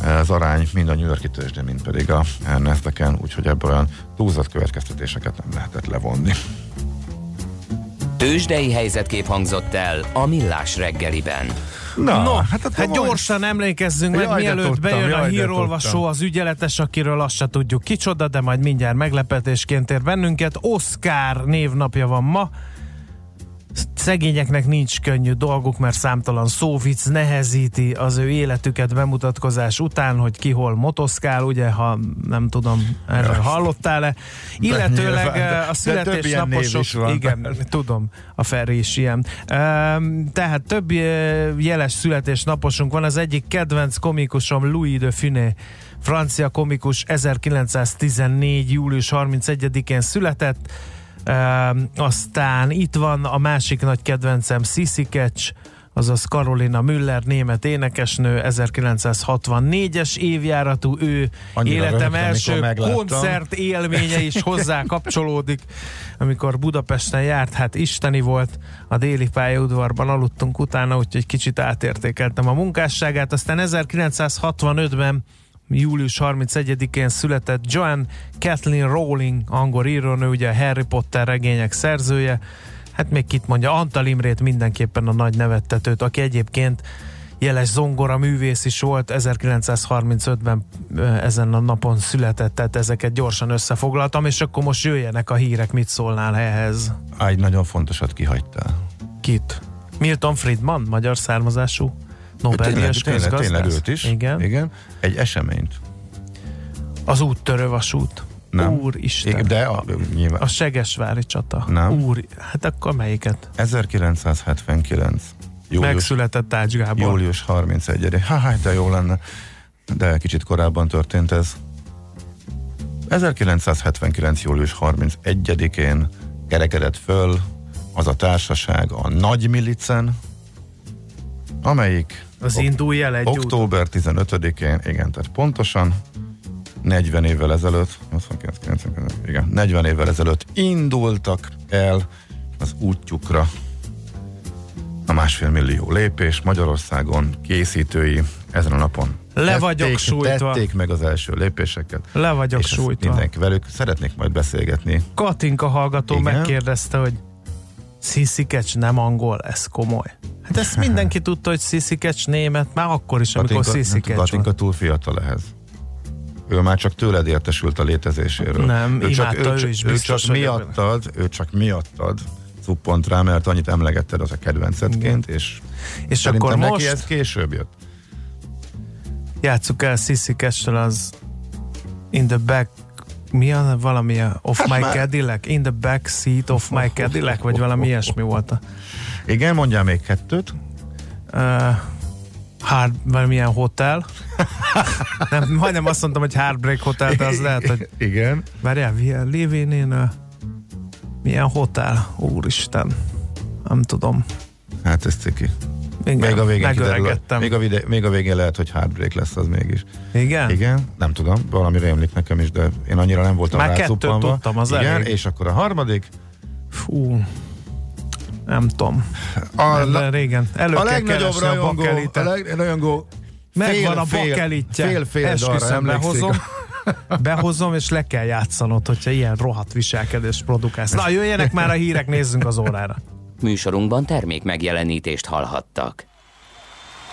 az arány mind a New Yorki tőzsde, mind pedig a nasdaq úgyhogy ebből olyan túlzott következtetéseket nem lehetett levonni. Tőzsdei helyzetkép hangzott el a Millás reggeliben. Na, no, hát, hát gyorsan emlékezzünk meg, mielőtt tudtam, bejön a hírolvasó, az ügyeletes, akiről azt se tudjuk kicsoda, de majd mindjárt meglepetésként ér bennünket. Oscar névnapja van ma szegényeknek nincs könnyű dolguk, mert számtalan szóvic nehezíti az ő életüket bemutatkozás után, hogy ki hol motoszkál, ugye, ha nem tudom, erről hallottál-e. Illetőleg nyilván, a születésnaposok, igen, tudom, a Ferri is ilyen. Tehát több jeles születésnaposunk van, az egyik kedvenc komikusom Louis de Funé francia komikus 1914. július 31-én született, aztán itt van a másik nagy kedvencem Sissy Catch, azaz Carolina Müller, német énekesnő, 1964-es évjáratú, ő Annyira életem rögtön, első koncert élménye is hozzá kapcsolódik, amikor Budapesten járt, hát isteni volt, a déli pályaudvarban aludtunk utána, úgyhogy kicsit átértékeltem a munkásságát, aztán 1965-ben július 31-én született Joan Kathleen Rowling, angol írónő, ugye a Harry Potter regények szerzője, hát még kit mondja, Antal Imrét mindenképpen a nagy nevettetőt, aki egyébként jeles zongora művész is volt, 1935-ben ezen a napon született, tehát ezeket gyorsan összefoglaltam, és akkor most jöjjenek a hírek, mit szólnál ehhez? Egy nagyon fontosat kihagytál. Kit? Milton Friedman, magyar származású Nobel-díjas tényleg, tényleg, őt is. Igen. Igen. Egy eseményt. Az úttörő vasút. Nem. Úristen. Igen, de a, nyilván. A Segesvári csata. Nem. Úr, hát akkor melyiket? 1979. Július, Megszületett Ács Gábor. július 31 Ha, hát, de jó lenne. De kicsit korábban történt ez. 1979. július 31-én kerekedett föl az a társaság a Nagy Milicen, amelyik Az indulj el egy október 15-én, igen, tehát pontosan 40 évvel ezelőtt, 89, 99, igen, 40 évvel ezelőtt indultak el az útjukra a másfél millió lépés Magyarországon készítői ezen a napon. Le vagyok tették, sújtva. Tették meg az első lépéseket. Le vagyok és sújtva. mindenki velük. Szeretnék majd beszélgetni. Katinka hallgató Igen. megkérdezte, hogy Sziszikecs nem angol, ez komoly. Hát ezt mindenki tudta, hogy Sziszikecs német, már akkor is, amikor Katinka, nem Sziszikecs tudom, Katinka túl fiatal ehhez. Ő már csak tőled értesült a létezéséről. Nem, ő csak, ő, ő csak, is, ő biztos csak miattad, ő csak miattad cuppont rá, mert annyit emlegetted az a kedvencedként, és, És akkor neki most ez később jött. játsszuk el Sziszikecsről az In the back mi a valami a of Hát my már- Cadillac? In the back seat of my Cadillac? Vagy valami ilyesmi volt a Igen, mondjál még kettőt. uh, hard, valamilyen hotel. Nem, majdnem azt mondtam, hogy Heartbreak Hotel, de az lehet, hogy Igen. Várjál, living in a... Milyen hotel? Úristen. Nem tudom. Hát ez ciki. Igen, Még a végén kiderül, még a, vide, még a végén lehet, hogy heartbreak lesz az mégis. Igen? Igen, nem tudom, valami rémlik nekem is, de én annyira nem voltam Már kettőt tudtam, az Igen, elég. és akkor a harmadik. Fú. Nem tudom. A, De régen. Elő a kell legnagyobb a rajongó, a bakelitet. leg, rajongó Megvan a bakelitje. fél, fél Esküszöm, behozom. Behozom, és le kell játszanod, hogyha ilyen rohadt viselkedés produkálsz. Na, jöjjenek már a hírek, nézzünk az órára. Műsorunkban termék megjelenítést hallhattak.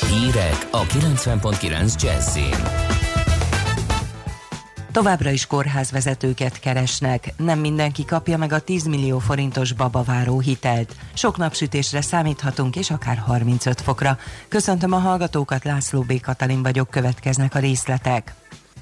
Hírek a 90.9 Jazzin. Továbbra is kórházvezetőket keresnek. Nem mindenki kapja meg a 10 millió forintos babaváró hitelt. Sok napsütésre számíthatunk, és akár 35 fokra. Köszöntöm a hallgatókat, László B. Katalin vagyok, következnek a részletek.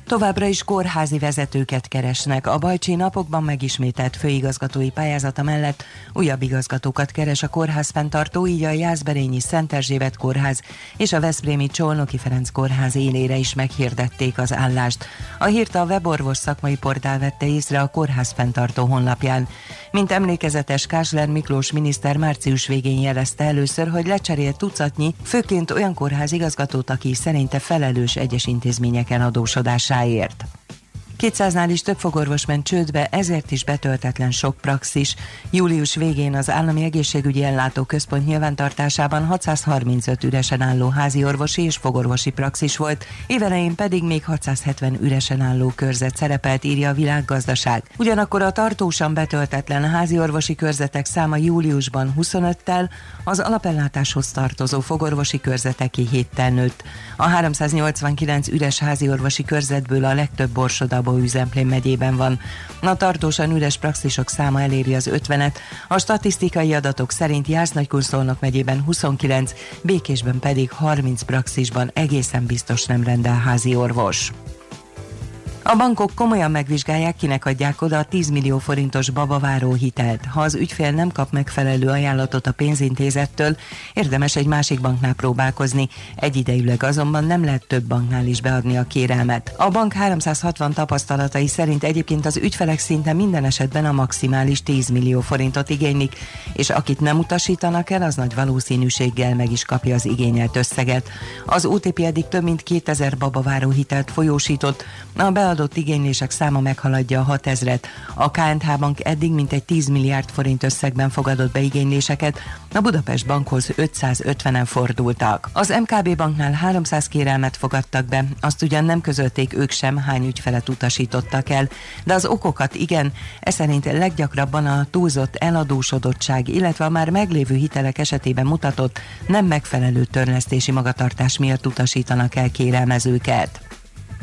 Továbbra is kórházi vezetőket keresnek. A Bajcsi napokban megismételt főigazgatói pályázata mellett újabb igazgatókat keres a kórház fenntartó, így a Jászberényi Szent Erzsébet kórház és a Veszprémi Csolnoki Ferenc kórház élére is meghirdették az állást. A hírt a weborvos szakmai portál vette észre a kórház fenntartó honlapján. Mint emlékezetes Kásler Miklós miniszter március végén jelezte először, hogy lecserélt tucatnyi, főként olyan kórház igazgatót, aki szerinte felelős egyes intézményeken já é herda. 200-nál is több fogorvos ment csődbe, ezért is betöltetlen sok praxis. Július végén az Állami Egészségügyi Ellátó Központ nyilvántartásában 635 üresen álló házi orvosi és fogorvosi praxis volt, évelején pedig még 670 üresen álló körzet szerepelt, írja a világgazdaság. Ugyanakkor a tartósan betöltetlen házi orvosi körzetek száma júliusban 25-tel, az alapellátáshoz tartozó fogorvosi körzeteké héttel nőtt. A 389 üres házi orvosi körzetből a legtöbb Borsodabó üzemplén megyében van. A tartósan üres praxisok száma eléri az 50-et, a statisztikai adatok szerint Jász-Nagykunszolnok megyében 29, Békésben pedig 30 praxisban egészen biztos nem rendel házi orvos. A bankok komolyan megvizsgálják, kinek adják oda a 10 millió forintos babaváró hitelt. Ha az ügyfél nem kap megfelelő ajánlatot a pénzintézettől, érdemes egy másik banknál próbálkozni. Egyidejűleg azonban nem lehet több banknál is beadni a kérelmet. A bank 360 tapasztalatai szerint egyébként az ügyfelek szinte minden esetben a maximális 10 millió forintot igénylik, és akit nem utasítanak el, az nagy valószínűséggel meg is kapja az igényelt összeget. Az OTP eddig több mint 2000 babaváró hitelt folyósított, a beadott igénylések száma meghaladja a 6000-et. A KNH Bank eddig mintegy 10 milliárd forint összegben fogadott be igényléseket, a Budapest Bankhoz 550-en fordultak. Az MKB Banknál 300 kérelmet fogadtak be, azt ugyan nem közölték ők sem, hány ügyfelet utasítottak el, de az okokat igen, ez szerint leggyakrabban a túlzott eladósodottság, illetve a már meglévő hitelek esetében mutatott nem megfelelő törlesztési magatartás miatt utasítanak el kérelmezőket.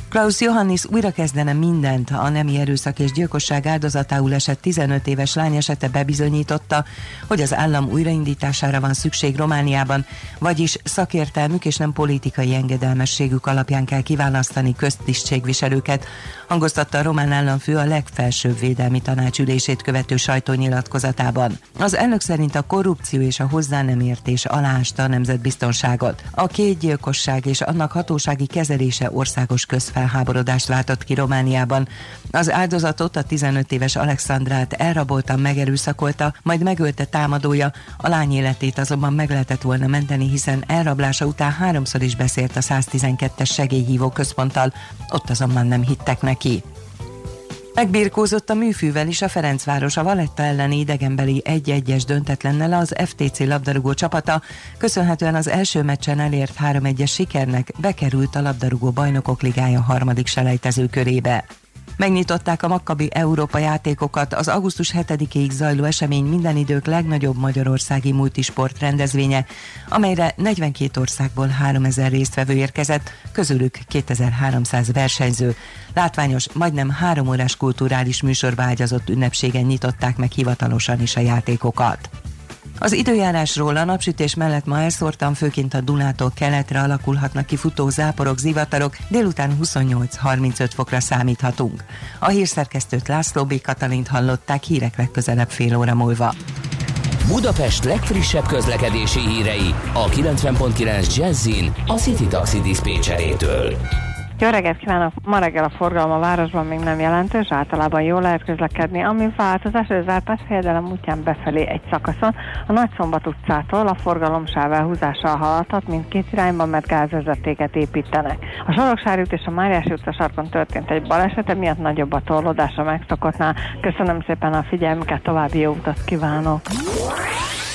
Klaus Johannis újra kezdene mindent, a nemi erőszak és gyilkosság áldozatául esett 15 éves lány esete bebizonyította, hogy az állam újraindítására van szükség Romániában, vagyis szakértelmük és nem politikai engedelmességük alapján kell kiválasztani köztisztségviselőket, hangoztatta a román államfő a legfelsőbb védelmi tanácsülését követő sajtónyilatkozatában. Az elnök szerint a korrupció és a hozzá nem értés aláásta a nemzetbiztonságot. A két gyilkosság és annak hatósági kezelése országos közfelháborodást váltott ki Romániában. Az áldozatot a 15 éves Alexandrát elraboltan megerőszakolta, majd megölte támadója, a lány életét azonban meg lehetett volna menteni, hiszen elrablása után háromszor is beszélt a 112-es segélyhívó központtal, ott azonban nem hittek neki. Megbírkózott a műfűvel is a Ferencváros a Valetta elleni idegenbeli 1-1-es döntetlennel az FTC labdarúgó csapata, köszönhetően az első meccsen elért 3-1-es sikernek bekerült a labdarúgó bajnokok ligája harmadik selejtező körébe. Megnyitották a Makkabi Európa játékokat, az augusztus 7-ig zajló esemény minden idők legnagyobb magyarországi multisport rendezvénye, amelyre 42 országból 3000 résztvevő érkezett, közülük 2300 versenyző. Látványos, majdnem három órás kulturális műsorba ágyazott ünnepségen nyitották meg hivatalosan is a játékokat. Az időjárásról a napsütés mellett ma elszórtan, főként a Dunától keletre alakulhatnak ki futó záporok, zivatarok, délután 28-35 fokra számíthatunk. A hírszerkesztőt László B. Katalint hallották hírek legközelebb fél óra múlva. Budapest legfrissebb közlekedési hírei a 90.9 Jazzin a City Taxi. Jó reggelt kívánok! Ma reggel a forgalom a városban még nem jelentős, általában jól lehet közlekedni. Ami változás, az Árpád fejedelem útján befelé egy szakaszon, a Nagyszombat utcától a forgalom sáv elhúzással haladhat, mindkét irányban, mert gázvezetéket építenek. A Soroksári út és a Máriási utca sarkon történt egy baleset, miatt nagyobb a torlódás a megszokottnál. Köszönöm szépen a figyelmüket, további jó utat kívánok!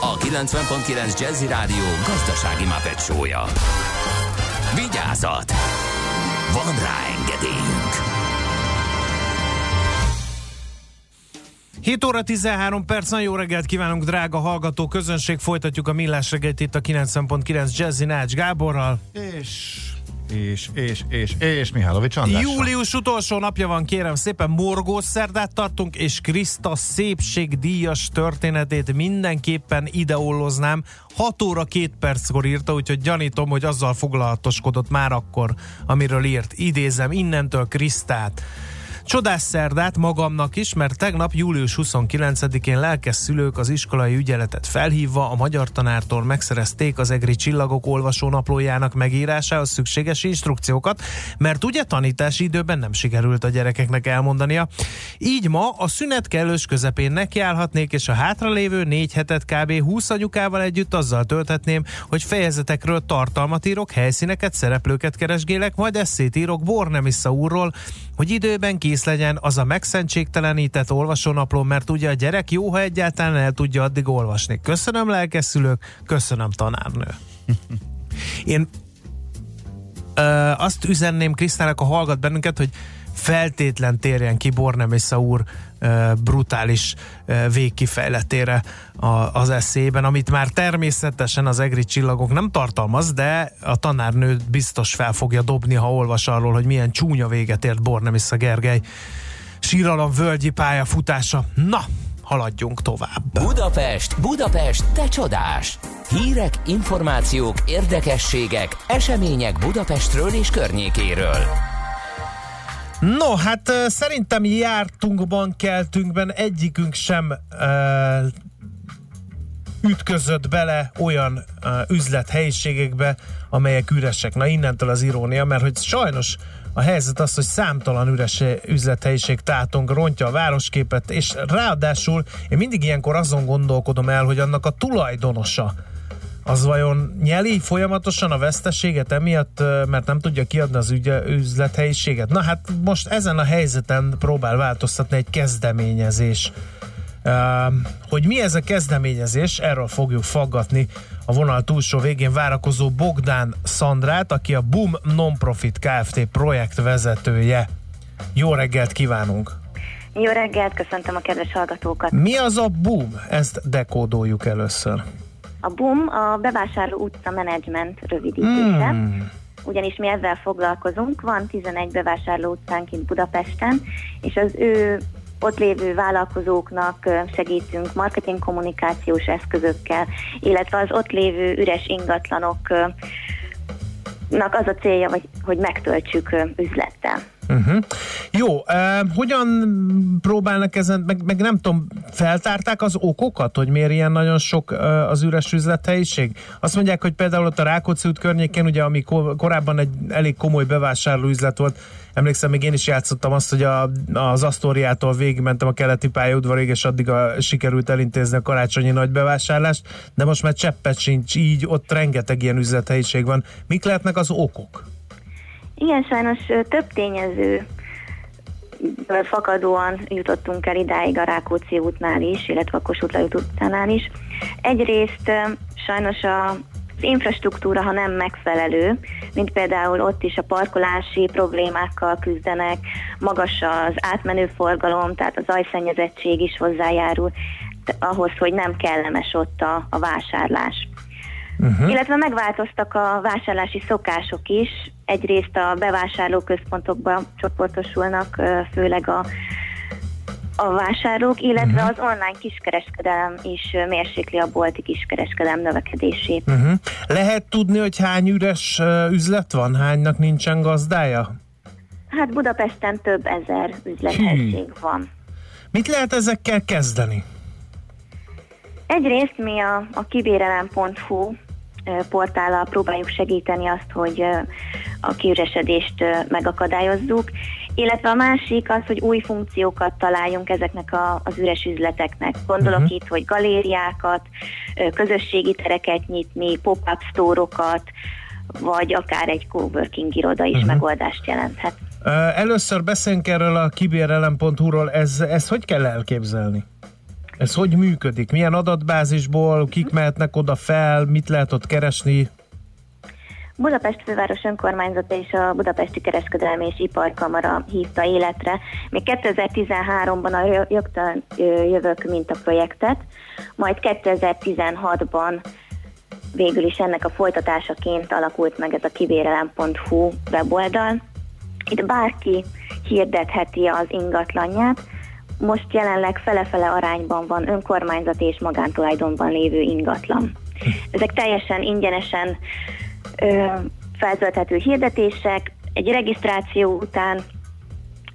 a 90.9 Jazzy Rádió gazdasági mapetsója. Vigyázat! Van rá engedélyünk! 7 óra 13 perc, nagyon jó reggelt kívánunk, drága hallgató közönség. Folytatjuk a millás reggelt itt a 90.9 Jazzy Nács Gáborral. És és, és, és, és Mihálovics Andrással. Július utolsó napja van, kérem szépen, morgós szerdát tartunk, és Kriszta szépségdíjas történetét mindenképpen ideolloznám. 6 óra 2 perckor írta, úgyhogy gyanítom, hogy azzal foglalatoskodott már akkor, amiről írt. Idézem innentől Krisztát. Csodás szerdát magamnak is, mert tegnap július 29-én lelkes szülők az iskolai ügyeletet felhívva a magyar tanártól megszerezték az EGRI Csillagok olvasónaplójának megírásához szükséges instrukciókat, mert ugye tanítási időben nem sikerült a gyerekeknek elmondania. Így ma a szünet kellős közepén nekiállhatnék, és a hátralévő négy hetet kb. 20 anyukával együtt azzal tölthetném, hogy fejezetekről tartalmat írok, helyszíneket, szereplőket keresgélek, majd eszét írok Bornemissa úrról, hogy időben kész legyen az a megszentségtelenített olvasónapló, mert ugye a gyerek jó, ha egyáltalán el tudja addig olvasni. Köszönöm lelkeszülők, köszönöm tanárnő. Én ö, azt üzenném Krisztának, a hallgat bennünket, hogy feltétlen térjen ki Bornemisza úr brutális végkifejletére az eszében, amit már természetesen az egri csillagok nem tartalmaz, de a tanárnő biztos fel fogja dobni, ha olvas arról, hogy milyen csúnya véget ért Bornemisza Gergely síralom völgyi pályafutása. Na, haladjunk tovább. Budapest, Budapest, te csodás! Hírek, információk, érdekességek, események Budapestről és környékéről. No, hát szerintem jártunkban, keltünkben egyikünk sem uh, ütközött bele olyan uh, üzlethelyiségekbe, amelyek üresek. Na innentől az irónia, mert hogy sajnos a helyzet az, hogy számtalan üres üzlethelyiség tátong, rontja a városképet, és ráadásul én mindig ilyenkor azon gondolkodom el, hogy annak a tulajdonosa az vajon nyeli folyamatosan a veszteséget emiatt, mert nem tudja kiadni az ügy, üzlethelyiséget? Na hát most ezen a helyzeten próbál változtatni egy kezdeményezés. Uh, hogy mi ez a kezdeményezés, erről fogjuk faggatni a vonal túlsó végén várakozó Bogdán Szandrát, aki a Boom Nonprofit Kft. projekt vezetője. Jó reggelt kívánunk! Jó reggelt, köszöntöm a kedves hallgatókat! Mi az a Boom? Ezt dekódoljuk először. A BUM a bevásárló utca menedzsment rövidítése. Hmm. Ugyanis mi ezzel foglalkozunk, van 11 bevásárló utcánk itt Budapesten, és az ő ott lévő vállalkozóknak segítünk marketing kommunikációs eszközökkel, illetve az ott lévő üres ingatlanoknak az a célja, hogy, hogy megtöltsük üzlettel. Uh-huh. Jó, uh, hogyan próbálnak ezen, meg, meg nem tudom, feltárták az okokat, hogy miért ilyen nagyon sok uh, az üres üzlethelyiség? Azt mondják, hogy például ott a Rákóczi út környékén, ugye ami ko- korábban egy elég komoly bevásárló üzlet volt, emlékszem, még én is játszottam azt, hogy a, az Asztóriától végigmentem a keleti pályaudvarig, és addig a, sikerült elintézni a karácsonyi nagy bevásárlást, de most már cseppet sincs így, ott rengeteg ilyen üzlethelyiség van. Mik lehetnek az okok? Igen, sajnos több tényező fakadóan jutottunk el idáig a Rákóczi útnál is, illetve a Kossuth Lajut utcánál is. Egyrészt sajnos a az infrastruktúra, ha nem megfelelő, mint például ott is a parkolási problémákkal küzdenek, magas az átmenő forgalom, tehát az zajszennyezettség is hozzájárul ahhoz, hogy nem kellemes ott a, a vásárlás. Uh-huh. Illetve megváltoztak a vásárlási szokások is. Egyrészt a bevásárlóközpontokban csoportosulnak főleg a a vásárlók, illetve uh-huh. az online kiskereskedelem is mérsékli a bolti kiskereskedelem növekedését. Uh-huh. Lehet tudni, hogy hány üres üzlet van? Hánynak nincsen gazdája? Hát Budapesten több ezer üzlethelyiség van. Mit lehet ezekkel kezdeni? Egyrészt mi a, a kibérelem.hu portállal próbáljuk segíteni azt, hogy a kiüresedést megakadályozzuk, illetve a másik az, hogy új funkciókat találjunk ezeknek a, az üres üzleteknek. Gondolok uh-huh. itt, hogy galériákat, közösségi tereket nyitni, pop-up sztórokat, vagy akár egy coworking iroda is uh-huh. megoldást jelenthet. Először beszéljünk erről a kibérelem.hu-ról, ez, ezt hogy kell elképzelni? Ez hogy működik? Milyen adatbázisból, kik mehetnek oda fel, mit lehet ott keresni? Budapest főváros önkormányzata és a Budapesti Kereskedelmi és Iparkamara hívta életre. Még 2013-ban a Jögtön jövök mint a projektet, majd 2016-ban végül is ennek a folytatásaként alakult meg ez a kivérelem.hu weboldal. Itt bárki hirdetheti az ingatlanját, most jelenleg fele-fele arányban van önkormányzat és magántulajdonban lévő ingatlan. Ezek teljesen ingyenesen ö, feltölthető hirdetések, egy regisztráció után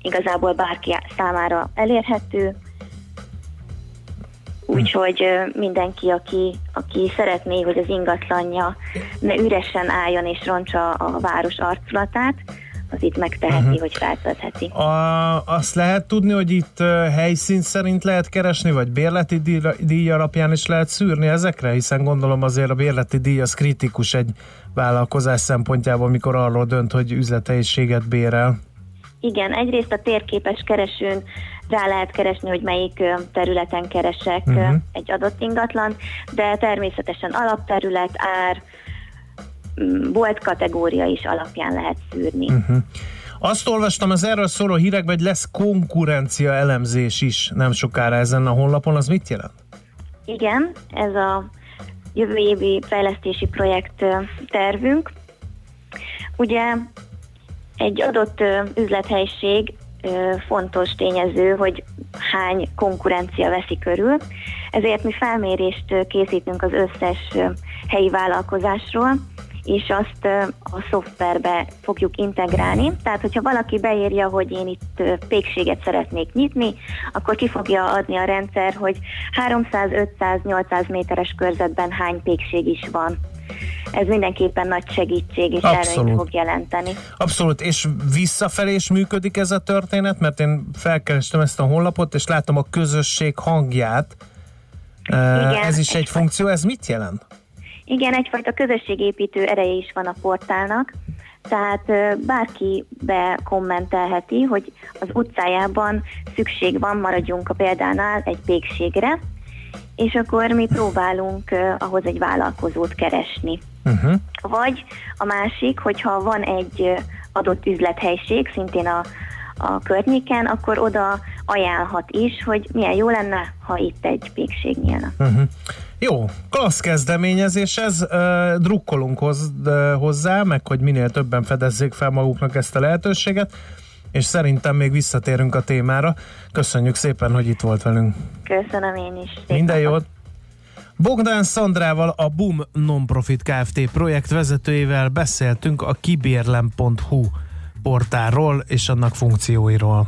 igazából bárki számára elérhető, úgyhogy mindenki, aki, aki szeretné, hogy az ingatlanja ne üresen álljon és roncsa a város arculatát, az itt megteheti, uh-huh. hogy feltöltheti. A, azt lehet tudni, hogy itt helyszín szerint lehet keresni, vagy bérleti díj, díj alapján is lehet szűrni ezekre? Hiszen gondolom azért a bérleti díj az kritikus egy vállalkozás szempontjából, mikor arról dönt, hogy üzlethelyiséget bérel. Igen, egyrészt a térképes keresőn rá lehet keresni, hogy melyik területen keresek uh-huh. egy adott ingatlan, de természetesen alapterület, ár, volt kategória is alapján lehet szűrni. Uh-huh. Azt olvastam az erről szóló hírekben, hogy lesz konkurencia elemzés is nem sokára ezen a honlapon, az mit jelent? Igen, ez a jövő évi fejlesztési projekt tervünk. Ugye egy adott üzlethelyiség fontos tényező, hogy hány konkurencia veszi körül, ezért mi felmérést készítünk az összes helyi vállalkozásról, és azt a szoftverbe fogjuk integrálni. Tehát, hogyha valaki beírja, hogy én itt pékséget szeretnék nyitni, akkor ki fogja adni a rendszer, hogy 300, 500, 800 méteres körzetben hány pékség is van. Ez mindenképpen nagy segítség és előnyt fog jelenteni. Abszolút, és visszafelé is működik ez a történet, mert én felkerestem ezt a honlapot, és látom a közösség hangját. Igen, ez is egy funkció, ez mit jelent? Igen, egyfajta közösségépítő ereje is van a portálnak, tehát bárki bekommentelheti, hogy az utcájában szükség van, maradjunk a példánál, egy pékségre, és akkor mi próbálunk ahhoz egy vállalkozót keresni. Uh-huh. Vagy a másik, hogyha van egy adott üzlethelység, szintén a, a környéken, akkor oda ajánlhat is, hogy milyen jó lenne, ha itt egy pékség nyílna. Uh-huh. Jó, klassz kezdeményezés ez, drukkolunk hoz, hozzá, meg hogy minél többen fedezzék fel maguknak ezt a lehetőséget, és szerintem még visszatérünk a témára. Köszönjük szépen, hogy itt volt velünk. Köszönöm én is. Szépen. Minden jót! Bogdán Szandrával, a BUM Nonprofit Kft. projekt vezetőjével beszéltünk a kibérlem.hu portálról és annak funkcióiról.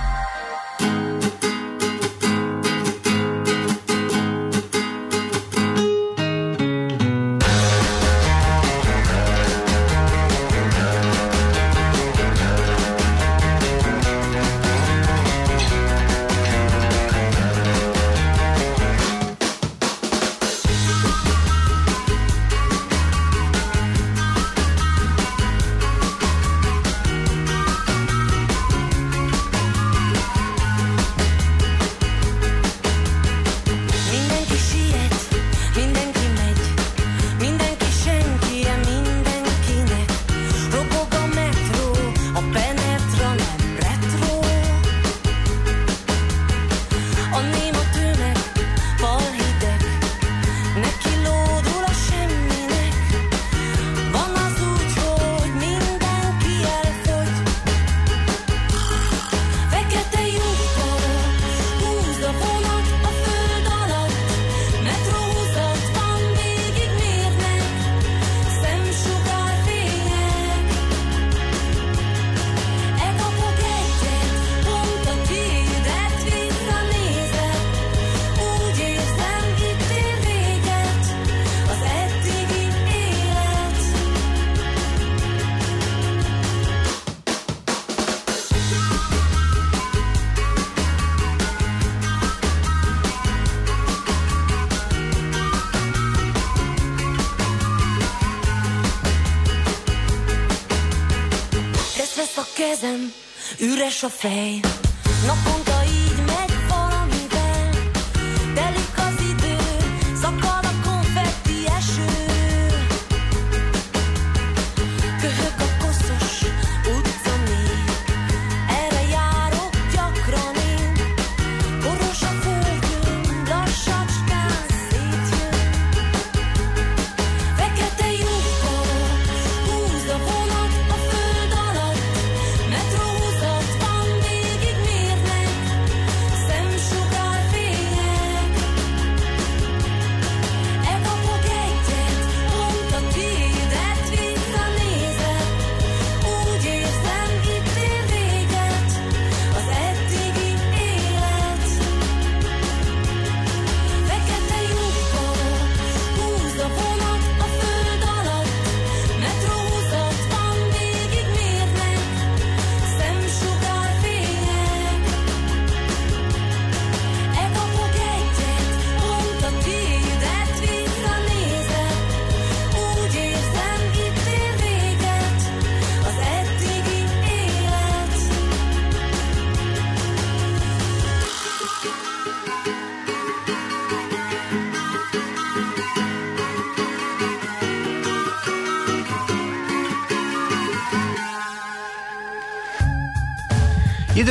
Üres a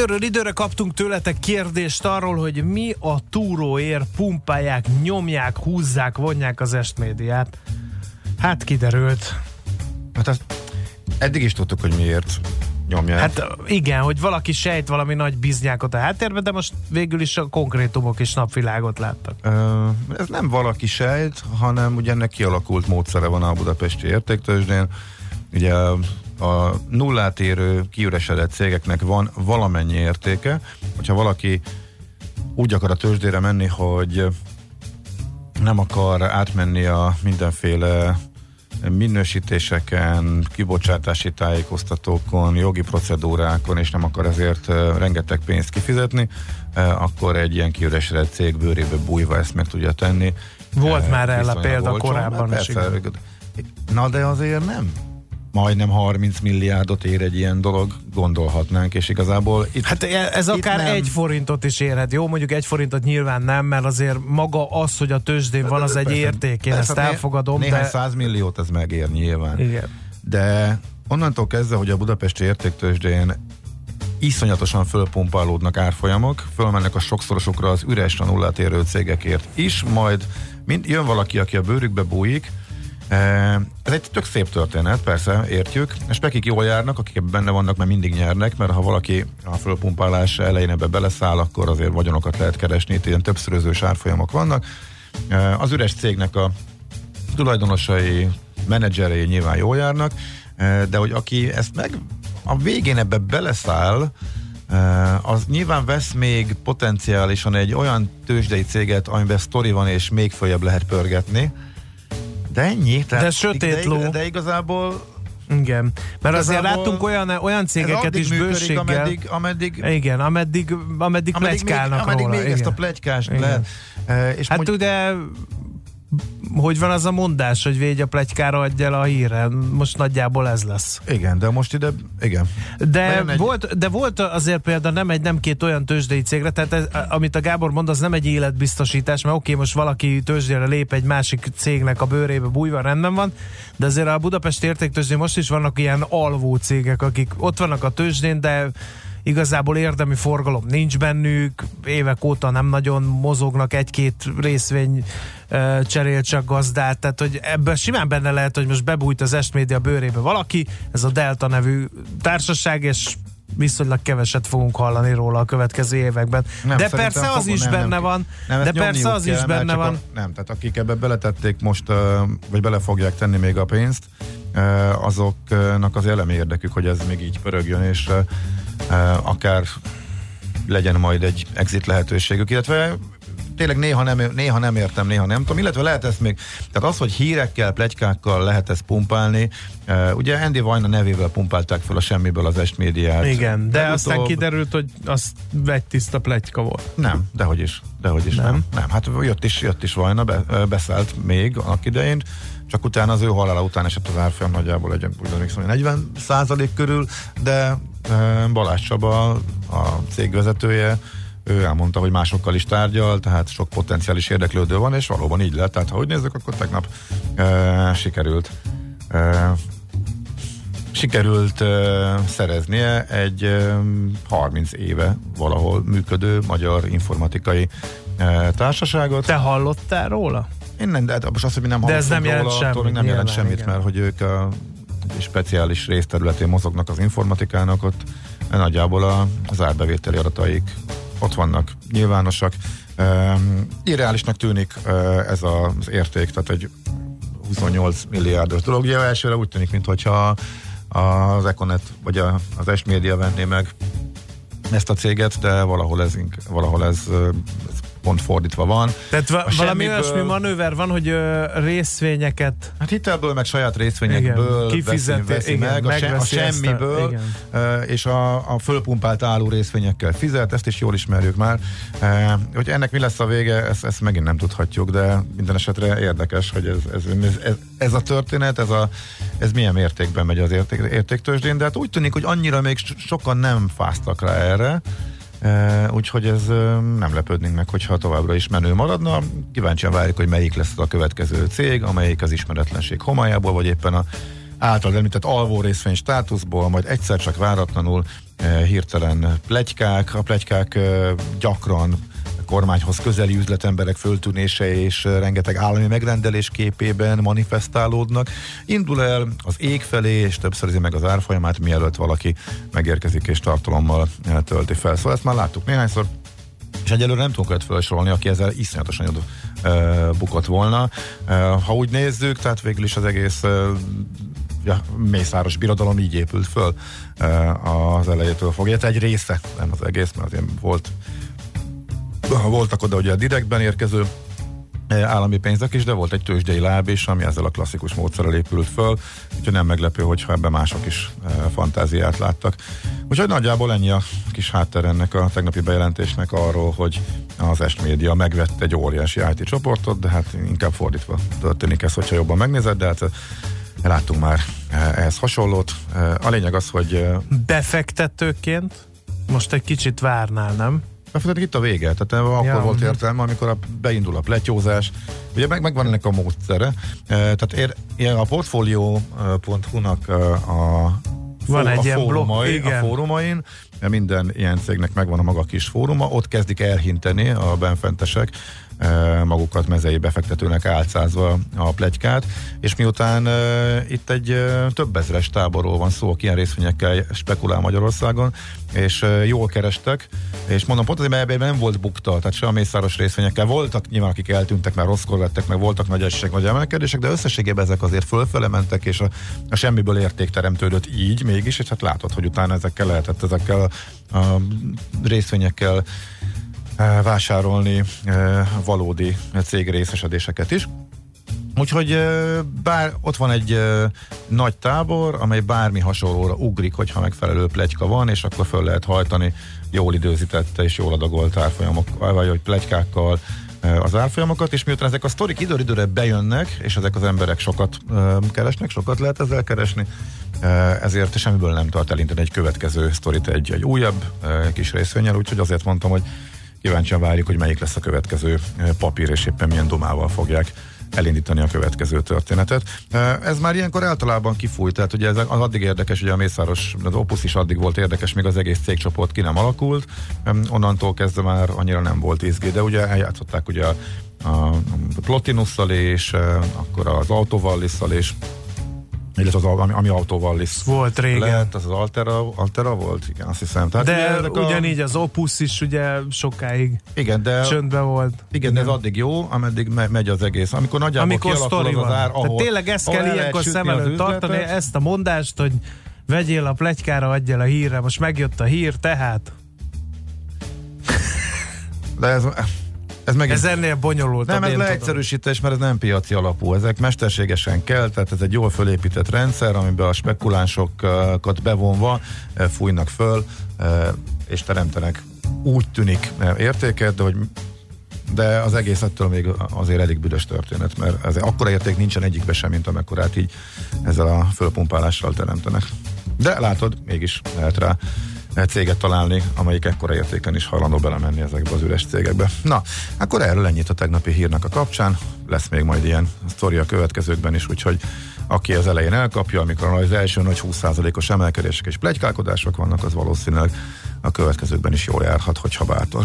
Időről időre kaptunk tőletek kérdést arról, hogy mi a túróér pumpálják, nyomják, húzzák, vonják az estmédiát. Hát kiderült. Hát azt eddig is tudtuk, hogy miért nyomják. Hát igen, hogy valaki sejt valami nagy biznyákot a háttérben, de most végül is a konkrétumok is napvilágot láttak. Ö, ez nem valaki sejt, hanem ugye ennek kialakult módszere van a budapesti értéktőzsdén. Ugye a nullát érő, kiüresedett cégeknek van valamennyi értéke. Hogyha valaki úgy akar a tőzsdére menni, hogy nem akar átmenni a mindenféle minősítéseken, kibocsátási tájékoztatókon, jogi procedúrákon, és nem akar ezért rengeteg pénzt kifizetni, akkor egy ilyen kiüresedett cég bőrébe bújva ezt meg tudja tenni. Volt Ö, már viszonylag példa korábban Hát is, persze, Na de azért nem majdnem 30 milliárdot ér egy ilyen dolog, gondolhatnánk, és igazából itt Hát e- ez itt akár nem. egy forintot is érhet. Jó, mondjuk egy forintot nyilván nem, mert azért maga az, hogy a tőzsdén van, az egy Persze, érték. Én persze, ezt né- elfogadom, Néhány de... százmilliót ez megér nyilván. Igen. De onnantól kezdve, hogy a budapesti értéktősdén iszonyatosan fölpumpálódnak árfolyamok, fölmennek a sokszorosokra az üres nullát érő cégekért is, majd mind, jön valaki, aki a bőrükbe bújik, Ez egy tök szép történet, persze, értjük. A spekik jól járnak, akik benne vannak, mert mindig nyernek, mert ha valaki a fölpumpálás elején ebbe beleszáll, akkor azért vagyonokat lehet keresni, itt ilyen többszörözős árfolyamok vannak. Az üres cégnek a tulajdonosai, menedzserei nyilván jól járnak, de hogy aki ezt meg a végén ebbe beleszáll, az nyilván vesz még potenciálisan egy olyan tőzsdei céget, amiben sztori van, és még följebb lehet pörgetni. De ennyi. De sötét ló. De, de igazából Igen. Mert azért láttunk olyan, olyan cégeket is működik, bőséggel. ameddig, ameddig, Igen, ameddig, ameddig, ameddig plegykálnak még, ameddig róla. még igen. ezt a plegykás Igen. lehet. Eh, És Hát mondj- ugye hogy van az a mondás, hogy végy a pletykára adj el a hírre. Most nagyjából ez lesz. igen, de most ide, igen. De Bejön egy- volt, de volt azért például nem egy, nem két olyan tőzsdei cégre, tehát ez, amit a Gábor mond, az nem egy életbiztosítás, mert oké, most valaki tőzsdére lép egy másik cégnek a bőrébe bújva, rendben van, de azért a Budapest értéktőzsdén most is vannak ilyen alvó cégek, akik ott vannak a tőzsdén, de igazából érdemi forgalom nincs bennük, évek óta nem nagyon mozognak, egy-két részvény cserél csak gazdát, tehát hogy ebben simán benne lehet, hogy most bebújt az Estmédia bőrébe valaki, ez a Delta nevű társaság, és viszonylag keveset fogunk hallani róla a következő években. Nem, de persze az fogom- is nem, benne nem, van, Nem, de persze az kell, is benne van. A, nem, tehát akik ebbe beletették most, vagy bele fogják tenni még a pénzt, azoknak az elemi érdekük, hogy ez még így pörögjön, és akár legyen majd egy exit lehetőségük, illetve tényleg néha nem, néha nem értem, néha nem tudom, illetve lehet ezt még, tehát az, hogy hírekkel, plegykákkal lehet ezt pumpálni, uh, ugye Andy Vajna nevével pumpálták fel a semmiből az est médiát. Igen, de Legutóbb- aztán kiderült, hogy az egy tiszta pletyka volt. Nem, dehogy is, dehogy is nem. Nem? Nem, hát jött is, jött is Vajna, be, beszállt még annak idején, csak utána az ő halála után esett az árfolyam nagyjából egy úgy emlékszem, hogy 40 százalék körül, de Balázs Csaba, a cég vezetője, ő elmondta, hogy másokkal is tárgyal, tehát sok potenciális érdeklődő van, és valóban így lett. Tehát ha úgy nézzük, akkor tegnap ö, sikerült ö, sikerült ö, szereznie egy ö, 30 éve valahol működő magyar informatikai ö, társaságot. Te hallottál róla? Én nem, de hát most azt, hogy mi nem De ez nem jelent róla, semmit, attól még nem jelent semmit, igen. mert hogy ők a speciális részterületén mozognak az informatikának, ott nagyjából a, az árbevételi adataik ott vannak, nyilvánosak. Irreálisnak tűnik ez az érték, tehát egy 28 milliárdos dolog. Ugye elsőre úgy tűnik, mintha az Econet vagy a, az S Media venné meg ezt a céget, de valahol ez, valahol ez, ez pont fordítva van. Tehát va- A valami olyasmi manőver van, hogy ö, részvényeket Hát hitelből, meg saját részvényekből Igen, kifizeti- veszi, veszi igen, meg, a, se, a a- semmiből, ö, és a, a fölpumpált álló részvényekkel fizet, ezt is jól ismerjük már. E, hogy ennek mi lesz a vége, ezt, ezt megint nem tudhatjuk, de minden esetre érdekes, hogy ez, ez, ez, ez a történet, ez, a, ez milyen mértékben megy az érték, értéktősdén, de hát úgy tűnik, hogy annyira még so- sokan nem fáztak rá erre, úgyhogy ez nem lepődnénk meg, hogyha továbbra is menő maradna. Kíváncsian várjuk, hogy melyik lesz a következő cég, amelyik az ismeretlenség homályából, vagy éppen a által említett alvó részvény státuszból, majd egyszer csak váratlanul hirtelen plegykák, a plegykák gyakran kormányhoz közeli üzletemberek föltűnése és eh, rengeteg állami megrendelés képében manifestálódnak. Indul el az ég felé, és többszörözi meg az árfolyamát, mielőtt valaki megérkezik és tartalommal eh, tölti fel. Szóval ezt már láttuk néhányszor, és egyelőre nem tudunk olyat felsorolni, aki ezzel iszonyatosan jól uh, bukott volna. Uh, ha úgy nézzük, tehát végül is az egész uh, ja, mészáros birodalom így épült föl az elejétől fogja. Tehát egy része, nem az egész, mert azért volt voltak oda ugye a direktben érkező eh, állami pénzek is, de volt egy tőzsdei láb is, ami ezzel a klasszikus módszerrel épült föl, úgyhogy nem meglepő, hogyha ebben mások is e, fantáziát láttak. Úgyhogy nagyjából ennyi a kis hátter ennek a tegnapi bejelentésnek arról, hogy az Est Média megvette egy óriási IT csoportot, de hát inkább fordítva történik ez, hogyha jobban megnézed, de hát eh, láttunk már eh, ehhez hasonlót. A lényeg az, hogy befektetőként most egy kicsit várnál, nem? Befektetik itt a vége, tehát akkor Ja, volt értelme, amikor a, beindul a pletyózás. Ugye meg, megvan ennek a módszere. E, tehát ér, ilyen a portfolio.hu-nak a, a Van fó- egy a ilyen fórumai, igen. a fórumain, minden ilyen cégnek megvan a maga kis fóruma, ott kezdik elhinteni a benfentesek magukat mezei befektetőnek álcázva a plegykát, és miután itt egy több ezeres táborról van szó, aki ilyen részvényekkel spekulál Magyarországon, és jól kerestek, és mondom, pont azért, mert nem volt bukta, tehát se a mészáros részvényekkel. Voltak nyilván, akik eltűntek, mert rosszkor lettek, meg voltak nagy esések, nagy emelkedések, de összességében ezek azért fölfele mentek, és a, a semmiből érték teremtődött így mégis, és hát látod, hogy utána ezekkel lehetett ezekkel a, a részvényekkel vásárolni valódi cég részesedéseket is. Úgyhogy bár ott van egy nagy tábor, amely bármi hasonlóra ugrik, hogyha megfelelő plegyka van, és akkor föl lehet hajtani jól időzítette és jól adagolt árfolyamok, vagy hogy plegykákkal az árfolyamokat, és miután ezek a sztorik időre bejönnek, és ezek az emberek sokat keresnek, sokat lehet ezzel keresni, ezért semmiből nem tart elinteni egy következő sztorit egy, egy újabb kis részvényel, úgyhogy azért mondtam, hogy kíváncsian várjuk, hogy melyik lesz a következő eh, papír, és éppen milyen domával fogják elindítani a következő történetet. Eh, Ez már ilyenkor általában kifújt, tehát ugye ez addig érdekes, ugye a Mészáros, az Opus is addig volt érdekes, még az egész cégcsoport ki nem alakult, onnantól kezdve már annyira nem volt izgé, de ugye eljátszották ugye a, a Plotinusszal és eh, akkor az Autovallisszal és illetve az, ami, ami autóval is Volt régen. lehet, az az Altera, Altera volt, igen, azt hiszem. Tehát ugye De ezek a- ugyanígy az Opus is ugye sokáig igen, de csöndben volt. igen, de ez addig jó, ameddig me- megy az egész. Amikor nagyjából Amikor sztori az, van. az ár, Tehát ahol, tényleg ezt kell ilyenkor szem előtt tartani, ezt a mondást, hogy vegyél a pletykára, adjál a hírre. Most megjött a hír, tehát De ez, Ez, megint, Ez ennél bonyolult. nem, ez leegyszerűsítés, mert ez nem piaci alapú. Ezek mesterségesen kell, tehát ez egy jól fölépített rendszer, amiben a spekulánsokat bevonva eh, fújnak föl, eh, és teremtenek úgy tűnik értéket, de hogy de az egész ettől még azért elég büdös történet, mert ez akkora érték nincsen egyikbe sem, mint amekkorát így ezzel a fölpumpálással teremtenek. De látod, mégis lehet rá céget találni, amelyik ekkora értéken is hajlandó belemenni ezekbe az üres cégekbe. Na, akkor erről ennyit a tegnapi hírnak a kapcsán. Lesz még majd ilyen sztori a következőkben is, úgyhogy aki az elején elkapja, amikor az első nagy 20%-os emelkedések és plegykálkodások vannak, az valószínűleg a következőkben is jól járhat, hogyha bátor.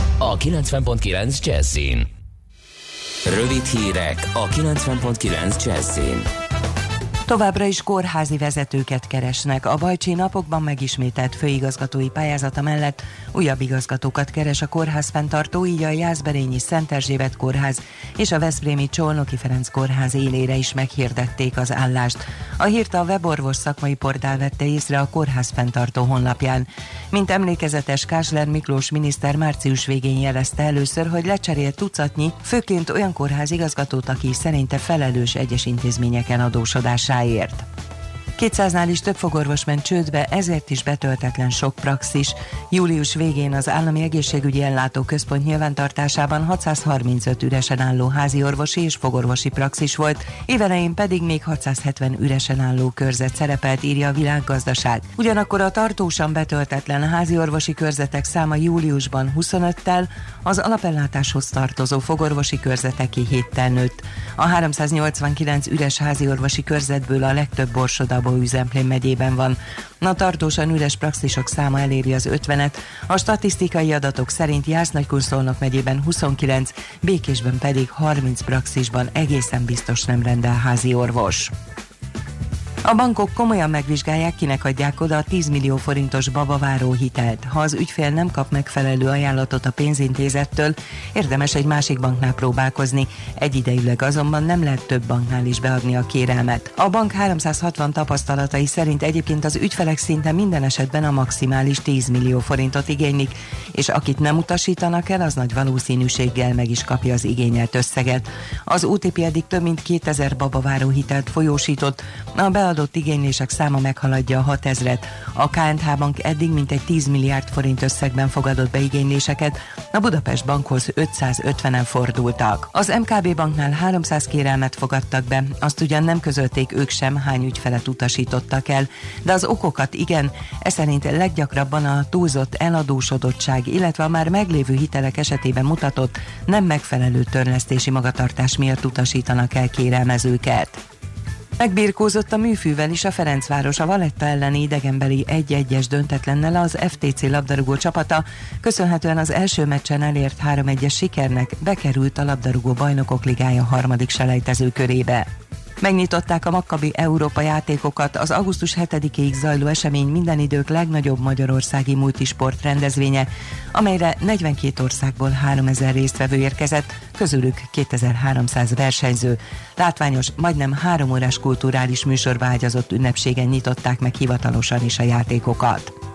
a 90.9 Jazzin. Rövid hírek a 90.9 Jazzin. Továbbra is kórházi vezetőket keresnek. A Bajcsi napokban megismételt főigazgatói pályázata mellett újabb igazgatókat keres a kórház fenntartó, így a Jászberényi Szent Erzsébet kórház és a Veszprémi Csolnoki Ferenc kórház élére is meghirdették az állást. A hírt a weborvos szakmai portál vette észre a kórház fenntartó honlapján. Mint emlékezetes Kásler Miklós miniszter március végén jelezte először, hogy lecserélt tucatnyi, főként olyan kórház igazgatót, aki szerinte felelős egyes intézményeken alerta. 200-nál is több fogorvos ment csődbe, ezért is betöltetlen sok praxis. Július végén az Állami Egészségügyi Ellátó Központ nyilvántartásában 635 üresen álló házi orvosi és fogorvosi praxis volt, évelején pedig még 670 üresen álló körzet szerepelt, írja a világgazdaság. Ugyanakkor a tartósan betöltetlen házi orvosi körzetek száma júliusban 25-tel, az alapellátáshoz tartozó fogorvosi körzeteké héttel nőtt. A 389 üres házi orvosi körzetből a legtöbb Borsodabó Üzemplén megyében van. A tartósan üres praxisok száma eléri az 50-et, a statisztikai adatok szerint Jász-Nagykunszolnok megyében 29, Békésben pedig 30 praxisban egészen biztos nem rendel házi orvos. A bankok komolyan megvizsgálják, kinek adják oda a 10 millió forintos babaváró hitelt. Ha az ügyfél nem kap megfelelő ajánlatot a pénzintézettől, érdemes egy másik banknál próbálkozni. Egyidejűleg azonban nem lehet több banknál is beadni a kérelmet. A bank 360 tapasztalatai szerint egyébként az ügyfelek szinte minden esetben a maximális 10 millió forintot igénylik, és akit nem utasítanak el, az nagy valószínűséggel meg is kapja az igényelt összeget. Az OTP eddig több mint 2000 babaváró hitelt folyósított, a beadott igénylések száma meghaladja a 6000-et. A KNH Bank eddig mintegy 10 milliárd forint összegben fogadott be igényléseket, a Budapest Bankhoz 550-en fordultak. Az MKB Banknál 300 kérelmet fogadtak be, azt ugyan nem közölték ők sem, hány ügyfelet utasítottak el, de az okokat igen, ez szerint leggyakrabban a túlzott eladósodottság, illetve a már meglévő hitelek esetében mutatott nem megfelelő törlesztési magatartás miatt utasítanak el kérelmezőket. Megbírkózott a műfűvel is a Ferencváros a Valetta elleni idegenbeli 1-1-es döntetlennel az FTC labdarúgó csapata, köszönhetően az első meccsen elért 3-1-es sikernek bekerült a labdarúgó bajnokok ligája harmadik selejtező körébe. Megnyitották a Makkabi Európa játékokat, az augusztus 7-ig zajló esemény minden idők legnagyobb magyarországi multisport rendezvénye, amelyre 42 országból 3000 résztvevő érkezett, közülük 2300 versenyző. Látványos, majdnem három órás kulturális műsorba ágyazott ünnepségen nyitották meg hivatalosan is a játékokat.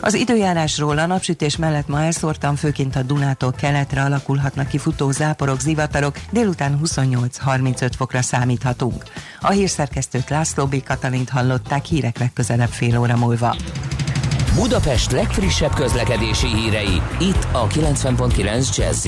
Az időjárásról a napsütés mellett ma elszórtan, főként a Dunától keletre alakulhatnak ki futó záporok, zivatarok, délután 28-35 fokra számíthatunk. A hírszerkesztőt László B. Katalint hallották hírek legközelebb fél óra múlva. Budapest legfrissebb közlekedési hírei, itt a 90.9 jazz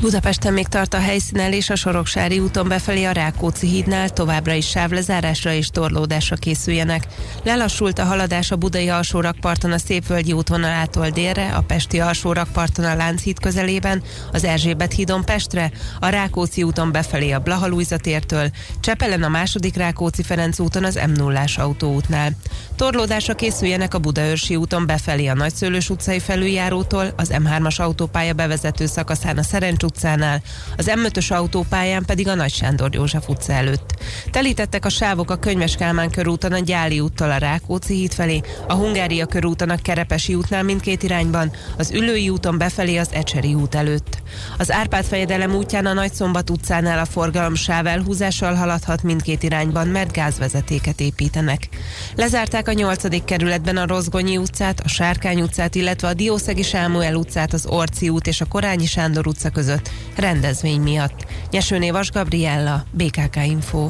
Budapesten még tart a helyszínelés a Soroksári úton befelé a Rákóczi hídnál, továbbra is sávlezárásra és torlódásra készüljenek. Lelassult a haladás a Budai alsórakparton a Szépvölgyi útvonalától délre, a Pesti alsórakparton a Lánchíd közelében, az Erzsébet hídon Pestre, a Rákóczi úton befelé a Blahalújza tértől, Csepelen a második Rákóczi Ferenc úton az m 0 autóútnál. Torlódásra készüljenek a Budaörsi úton befelé a Nagyszőlős utcai felüljárótól, az M3-as autópálya bevezető szakaszán a Szerencs utcánál, az M5-ös autópályán pedig a Nagy Sándor József utca előtt. Telítettek a sávok a Könyves Kálmán körúton a Gyáli úttal a Rákóczi híd felé, a Hungária körúton a Kerepesi útnál mindkét irányban, az Ülői úton befelé az Ecseri út előtt. Az Árpád fejedelem útján a Nagyszombat utcánál a forgalom sáv elhúzással haladhat mindkét irányban, mert gázvezetéket építenek. Lezárták a 8. kerületben a Rozgonyi utcát, a Sárkány utcát, illetve a Diószegi Sámuel utcát az Orci út és a Korányi Sándor utca között rendezvény miatt. Nyesőné Vas Gabriella, BKK Info.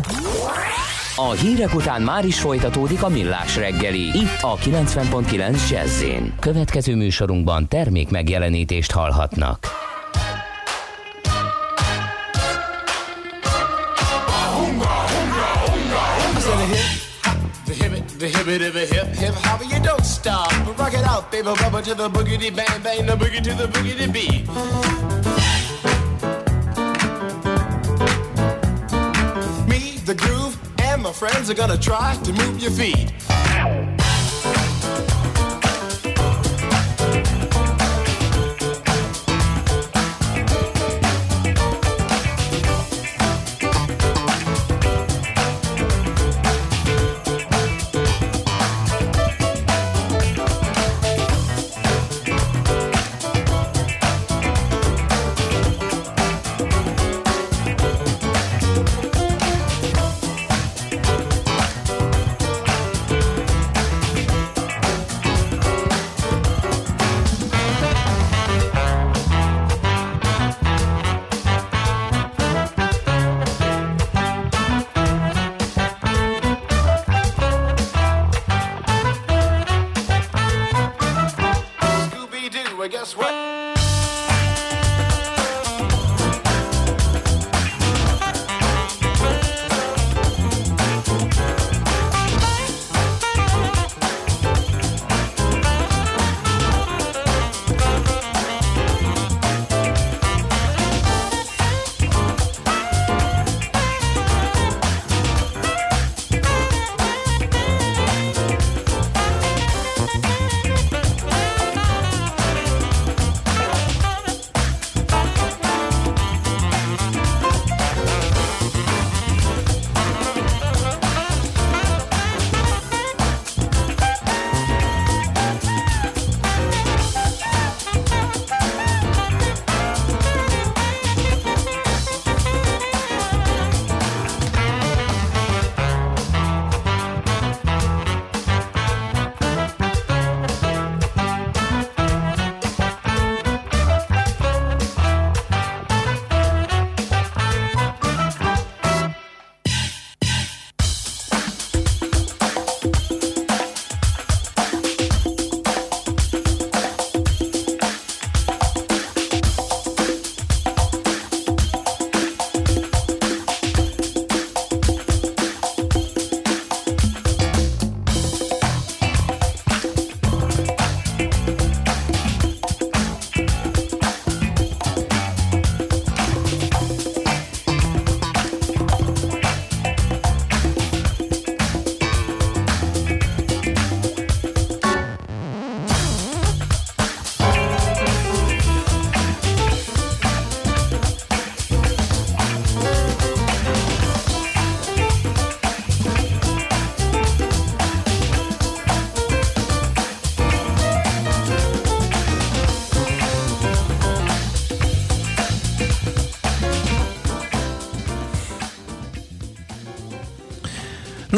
A hírek után már is folytatódik a millás reggeli. Itt a 90.9 jazz Következő műsorunkban termék megjelenítést hallhatnak. The hip, the hip, the hip, hip hop, you don't stop. Rock it out, baby, bubba to the boogity bang bang, the boogie to the boogity beat. The groove, and my friends are gonna try to move your feet.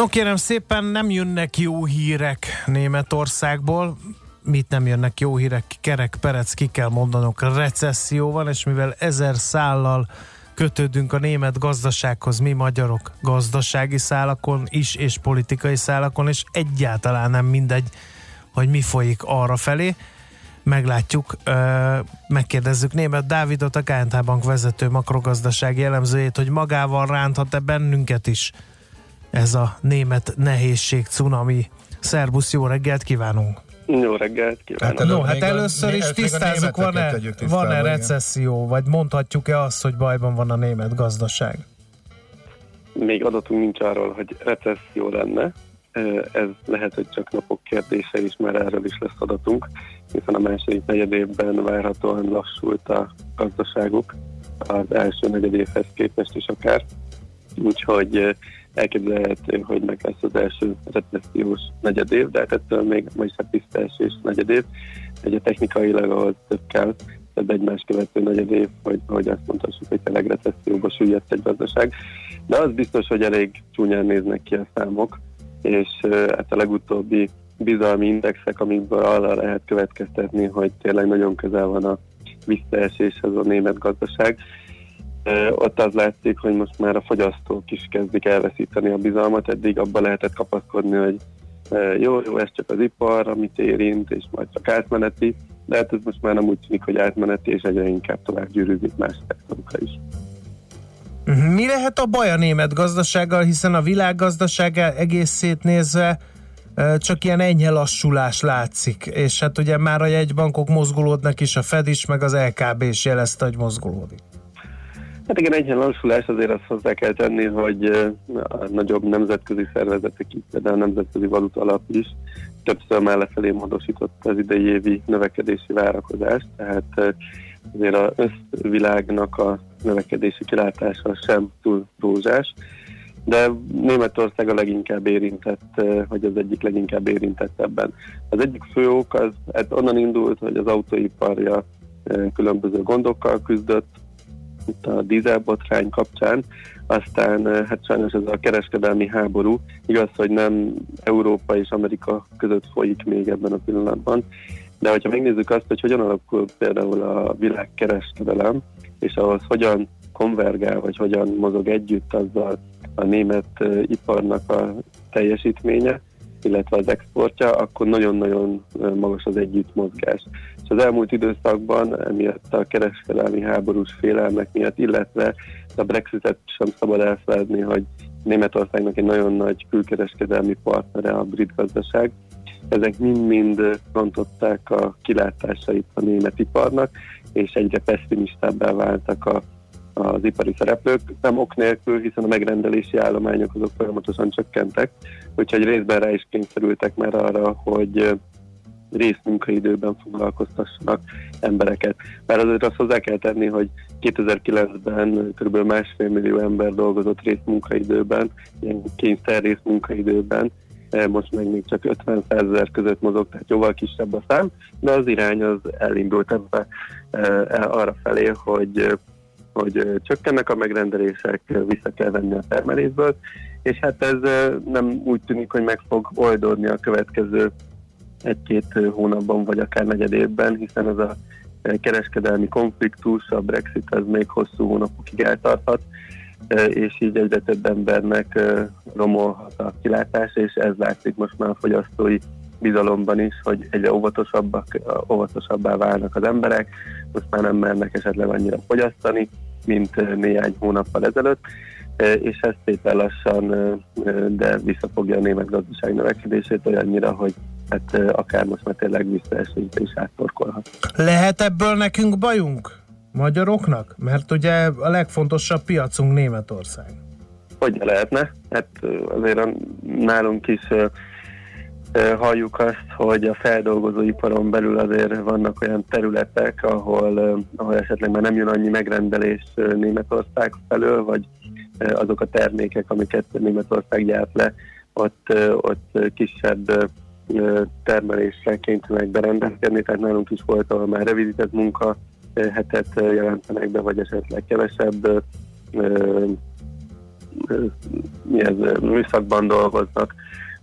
No kérem szépen, nem jönnek jó hírek Németországból. Mit nem jönnek jó hírek? Kerek perec, ki kell mondanok, recesszió van, és mivel ezer szállal kötődünk a német gazdasághoz, mi magyarok gazdasági szálakon is, és politikai szálakon, és egyáltalán nem mindegy, hogy mi folyik arra felé. meglátjuk. Megkérdezzük német Dávidot, a KNT Bank vezető makrogazdasági elemzőjét, hogy magával ránthat-e bennünket is ez a német nehézség, cunami. Szerbusz, jó reggelt kívánunk! Jó reggelt kívánok! Hát, no, hát először is tisztázzuk, van-e, van-e recesszió, vagy mondhatjuk-e azt, hogy bajban van a német gazdaság? Még adatunk nincs arról, hogy recesszió lenne. Ez lehet, hogy csak napok kérdése is, mert erről is lesz adatunk, hiszen a második negyedévben várhatóan lassult a gazdaságuk az első negyedévhez képest is akár. Úgyhogy elképzelhető, hogy meg lesz az első recessziós negyedév, de hát ettől még ma is a tiszta esés negyedév. Ugye technikailag ahhoz több kell, tehát egymás követő negyedév, hogy, hogy azt mondhassuk, hogy tényleg recesszióba süllyedt egy gazdaság. De az biztos, hogy elég csúnyán néznek ki a számok, és hát a legutóbbi bizalmi indexek, amikből arra lehet következtetni, hogy tényleg nagyon közel van a visszaeséshez a német gazdaság. Ott az látszik, hogy most már a fogyasztók is kezdik elveszíteni a bizalmat, eddig abba lehetett kapaszkodni, hogy jó, jó, ez csak az ipar, amit érint, és majd csak átmeneti, de hát ez most már nem úgy tűnik, hogy átmeneti, és egyre inkább tovább gyűrűzik más szektorokra is. Mi lehet a baj a német gazdasággal, hiszen a világgazdaság egészét nézve csak ilyen enyhe lassulás látszik, és hát ugye már a jegybankok mozgolódnak is, a Fed is, meg az LKB is jelezte, hogy mozgolódik. Hát igen, egy lassulás azért azt hozzá kell tenni, hogy a nagyobb nemzetközi szervezetek, így például a Nemzetközi Valuta Alap is többször már lefelé módosított az idei évi növekedési várakozást, tehát azért az összvilágnak a növekedési kilátása sem túl rózsás, de Németország a leginkább érintett, vagy az egyik leginkább érintett ebben. Az egyik fő ok az hát onnan indult, hogy az autóiparja különböző gondokkal küzdött, itt a dízelbotrány kapcsán, aztán hát sajnos ez a kereskedelmi háború, igaz, hogy nem Európa és Amerika között folyik még ebben a pillanatban, de hogyha megnézzük azt, hogy hogyan alakul például a világkereskedelem, és ahhoz hogyan konvergál, vagy hogyan mozog együtt azzal a német iparnak a teljesítménye, illetve az exportja, akkor nagyon-nagyon magas az együttmozgás. Az elmúlt időszakban, emiatt a kereskedelmi háborús félelmek miatt, illetve a Brexitet sem szabad elfeledni, hogy Németországnak egy nagyon nagy külkereskedelmi partnere a brit gazdaság, ezek mind-mind rontották a kilátásait a német iparnak, és egyre pessimistábbá váltak a, az ipari szereplők, nem ok nélkül, hiszen a megrendelési állományok azok folyamatosan csökkentek, úgyhogy részben rá is kényszerültek már arra, hogy részmunkaidőben foglalkoztassanak embereket. Mert azért azt hozzá kell tenni, hogy 2009-ben kb. másfél millió ember dolgozott részmunkaidőben, ilyen kényszer részmunkaidőben, most meg még csak 50 ezer között mozog, tehát jóval kisebb a szám, de az irány az elindult ebbe arra felé, hogy, hogy csökkennek a megrendelések, vissza kell venni a termelésből, és hát ez nem úgy tűnik, hogy meg fog oldódni a következő egy-két hónapban, vagy akár negyed évben, hiszen ez a kereskedelmi konfliktus, a Brexit az még hosszú hónapokig eltarthat, és így egyre több embernek romolhat a kilátás, és ez látszik most már a fogyasztói bizalomban is, hogy egyre óvatosabbak, óvatosabbá válnak az emberek, most már nem mernek esetleg annyira fogyasztani, mint néhány hónappal ezelőtt, és ez szépen lassan, de visszafogja a német gazdaság növekedését olyannyira, hogy hát akár most már tényleg visszaesésbe is áttorkolhat. Lehet ebből nekünk bajunk? Magyaroknak? Mert ugye a legfontosabb piacunk Németország. Hogy lehetne? Hát azért a, nálunk is halljuk azt, hogy a feldolgozóiparon belül azért vannak olyan területek, ahol, ahol esetleg már nem jön annyi megrendelés Németország felől, vagy azok a termékek, amiket Németország gyárt le, ott, ott kisebb termelésre kénytelenek berendezkedni, tehát nálunk is volt, ahol már rövidített munka hetet jelentenek be, vagy esetleg kevesebb mi ez, műszakban dolgoznak.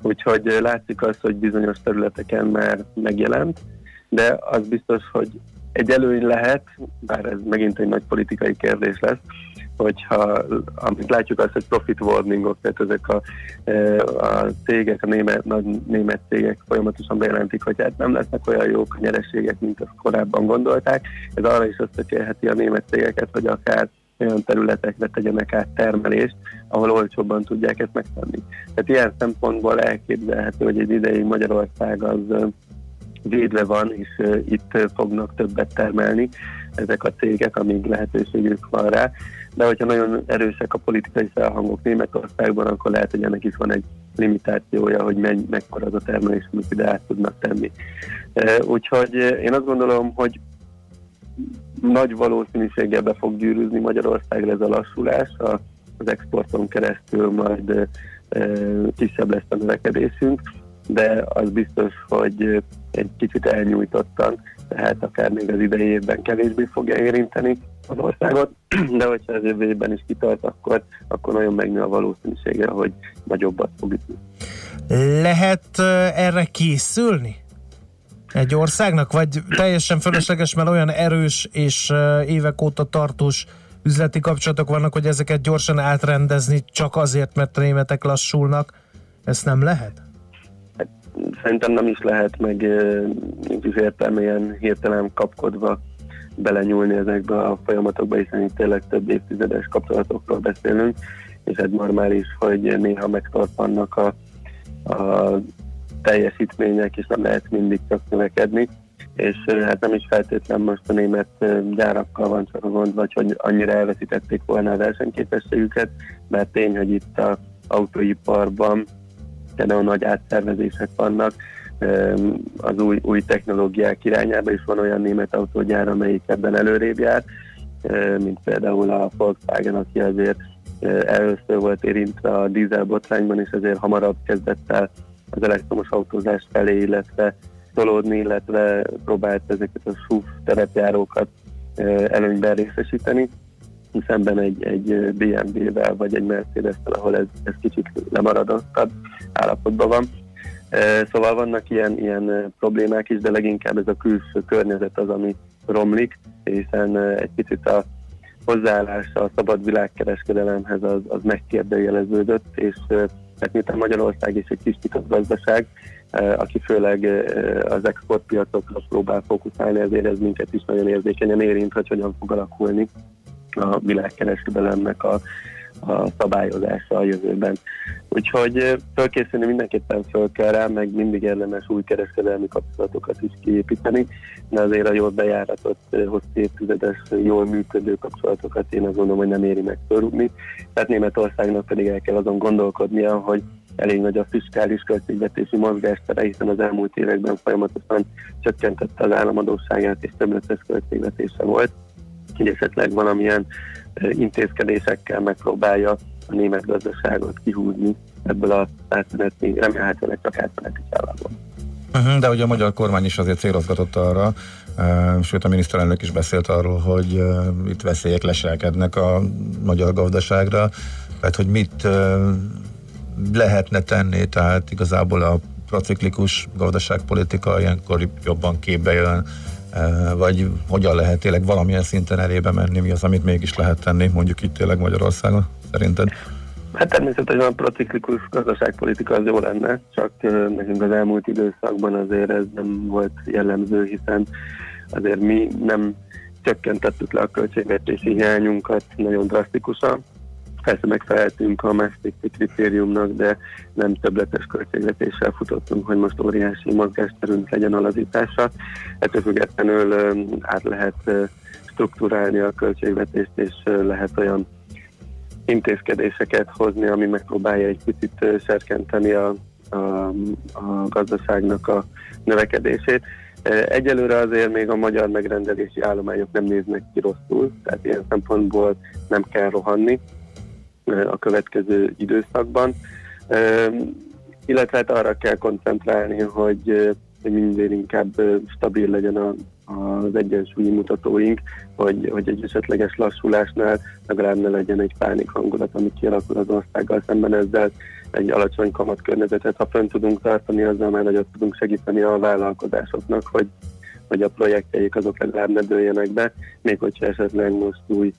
Úgyhogy látszik az, hogy bizonyos területeken már megjelent, de az biztos, hogy egy előny lehet, bár ez megint egy nagy politikai kérdés lesz, hogyha amit látjuk azt, hogy profit warningok, tehát ezek a, e, a cégek, a német, nagy német cégek folyamatosan bejelentik, hogy hát nem lesznek olyan jók a nyereségek, mint azt korábban gondolták. Ez arra is összecsélheti a német cégeket, hogy akár olyan területekre tegyenek át termelést, ahol olcsóbban tudják ezt megtenni. Tehát ilyen szempontból elképzelhető, hogy egy ideig Magyarország az védve van, és itt fognak többet termelni ezek a cégek, amíg lehetőségük van rá. De hogyha nagyon erősek a politikai felhangok Németországban, akkor lehet, hogy ennek is van egy limitációja, hogy menny, mekkora az a termelés, amit ide át tudnak tenni. Úgyhogy én azt gondolom, hogy nagy valószínűséggel be fog gyűrűzni Magyarországra ez a lassulás, az exporton keresztül majd kisebb lesz a növekedésünk, de az biztos, hogy egy kicsit elnyújtottan, tehát akár még az idei évben kevésbé fogja érinteni az országot, de hogyha az évben is kitart, akkor, akkor nagyon megnő a valószínűsége, hogy nagyobbat fog ütni. Lehet erre készülni? Egy országnak, vagy teljesen fölösleges, mert olyan erős és évek óta tartós üzleti kapcsolatok vannak, hogy ezeket gyorsan átrendezni csak azért, mert németek lassulnak. Ezt nem lehet? Szerintem nem is lehet, meg nincs is hirtelen kapkodva belenyúlni ezekbe a folyamatokba, hiszen itt tényleg több évtizedes kapcsolatokról beszélünk, és egy normális, hogy néha megtartanak a, a teljesítmények, és nem lehet mindig csak növekedni, és hát nem is feltétlenül most a német gyárakkal van csak a gond, vagy hogy annyira elveszítették volna a versenyképességüket, mert tény, hogy itt a autóiparban például nagy átszervezések vannak. Az új, új technológiák irányába, és van olyan német autógyár, amelyik ebben előrébb jár, mint például a Volkswagen, aki azért először volt érintve a dízel botrányban, és ezért hamarabb kezdett el az elektromos autózás felé, illetve tolódni, illetve próbált ezeket a SUV terepjárókat előnyben részesíteni, szemben egy, egy BMW-vel vagy egy Mercedes-tel, ahol ez, ez kicsit lemaradottabb állapotban van. Szóval vannak ilyen, ilyen problémák is, de leginkább ez a külső környezet az, ami romlik, hiszen egy picit a hozzáállása a szabad világkereskedelemhez az, az megkérdőjeleződött, és hát miután Magyarország is egy kis gazdaság, aki főleg az exportpiacokra próbál fókuszálni, ezért ez minket is nagyon érzékenyen érint, hogy hogyan fog alakulni a világkereskedelemnek a, a szabályozása a jövőben. Úgyhogy fölkészülni mindenképpen föl kell rá, meg mindig érdemes új kereskedelmi kapcsolatokat is kiépíteni, de azért a jól bejáratott, hosszú évtizedes, jól működő kapcsolatokat én azt gondolom, hogy nem éri meg fölrúgni. Tehát Németországnak pedig el kell azon gondolkodnia, hogy elég nagy a fiskális költségvetési mozgástere, hiszen az elmúlt években folyamatosan csökkentette az államadóságát és többletes költségvetése volt hogy esetleg valamilyen intézkedésekkel megpróbálja a német gazdaságot kihúzni ebből a átmeneti, remélhetőleg csak átmeneti családból. Uh-huh, de ugye a magyar kormány is azért célozgatott arra, uh, sőt a miniszterelnök is beszélt arról, hogy itt veszélyek leselkednek a magyar gazdaságra, tehát hogy mit lehetne tenni, tehát igazából a prociklikus gazdaságpolitika ilyenkor jobban képbe jön, vagy hogyan lehet tényleg valamilyen szinten elébe menni, mi az, amit mégis lehet tenni, mondjuk itt tényleg Magyarországon, szerinted? Hát természetesen a prociklikus gazdaságpolitika az jó lenne, csak nekünk az elmúlt időszakban azért ez nem volt jellemző, hiszen azért mi nem csökkentettük le a költségvetési hiányunkat nagyon drasztikusan, Persze megfeleltünk a Maastrichti kritériumnak, de nem többletes költségvetéssel futottunk, hogy most óriási mozgásterünk legyen a lazítása. Ettől függetlenül át lehet struktúrálni a költségvetést, és lehet olyan intézkedéseket hozni, ami megpróbálja egy picit serkenteni a, a, a gazdaságnak a növekedését. Egyelőre azért még a magyar megrendelési állományok nem néznek ki rosszul, tehát ilyen szempontból nem kell rohanni a következő időszakban. Illetve hát arra kell koncentrálni, hogy, minden inkább stabil legyen a, az egyensúlyi mutatóink, hogy, hogy egy esetleges lassulásnál legalább ne legyen egy pánik hangulat, ami kialakul az országgal szemben ezzel egy alacsony kamat környezetet, ha fönn tudunk tartani, azzal már nagyot tudunk segíteni a vállalkozásoknak, hogy, hogy a projektjeik azok legalább ne dőljenek be, még hogyha esetleg most új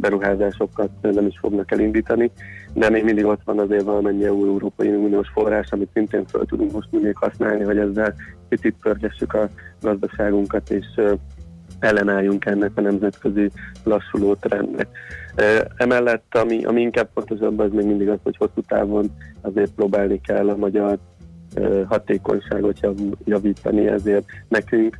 beruházásokat nem is fognak elindítani, de még mindig ott van azért valamennyi Európai Uniós forrás, amit szintén fel tudunk most még használni, hogy ezzel picit pörgessük a gazdaságunkat, és ellenálljunk ennek a nemzetközi lassuló trendnek. Emellett, ami, ami inkább fontosabb, az még mindig az, hogy hosszú távon azért próbálni kell a magyar hatékonyságot jav- javítani, ezért nekünk,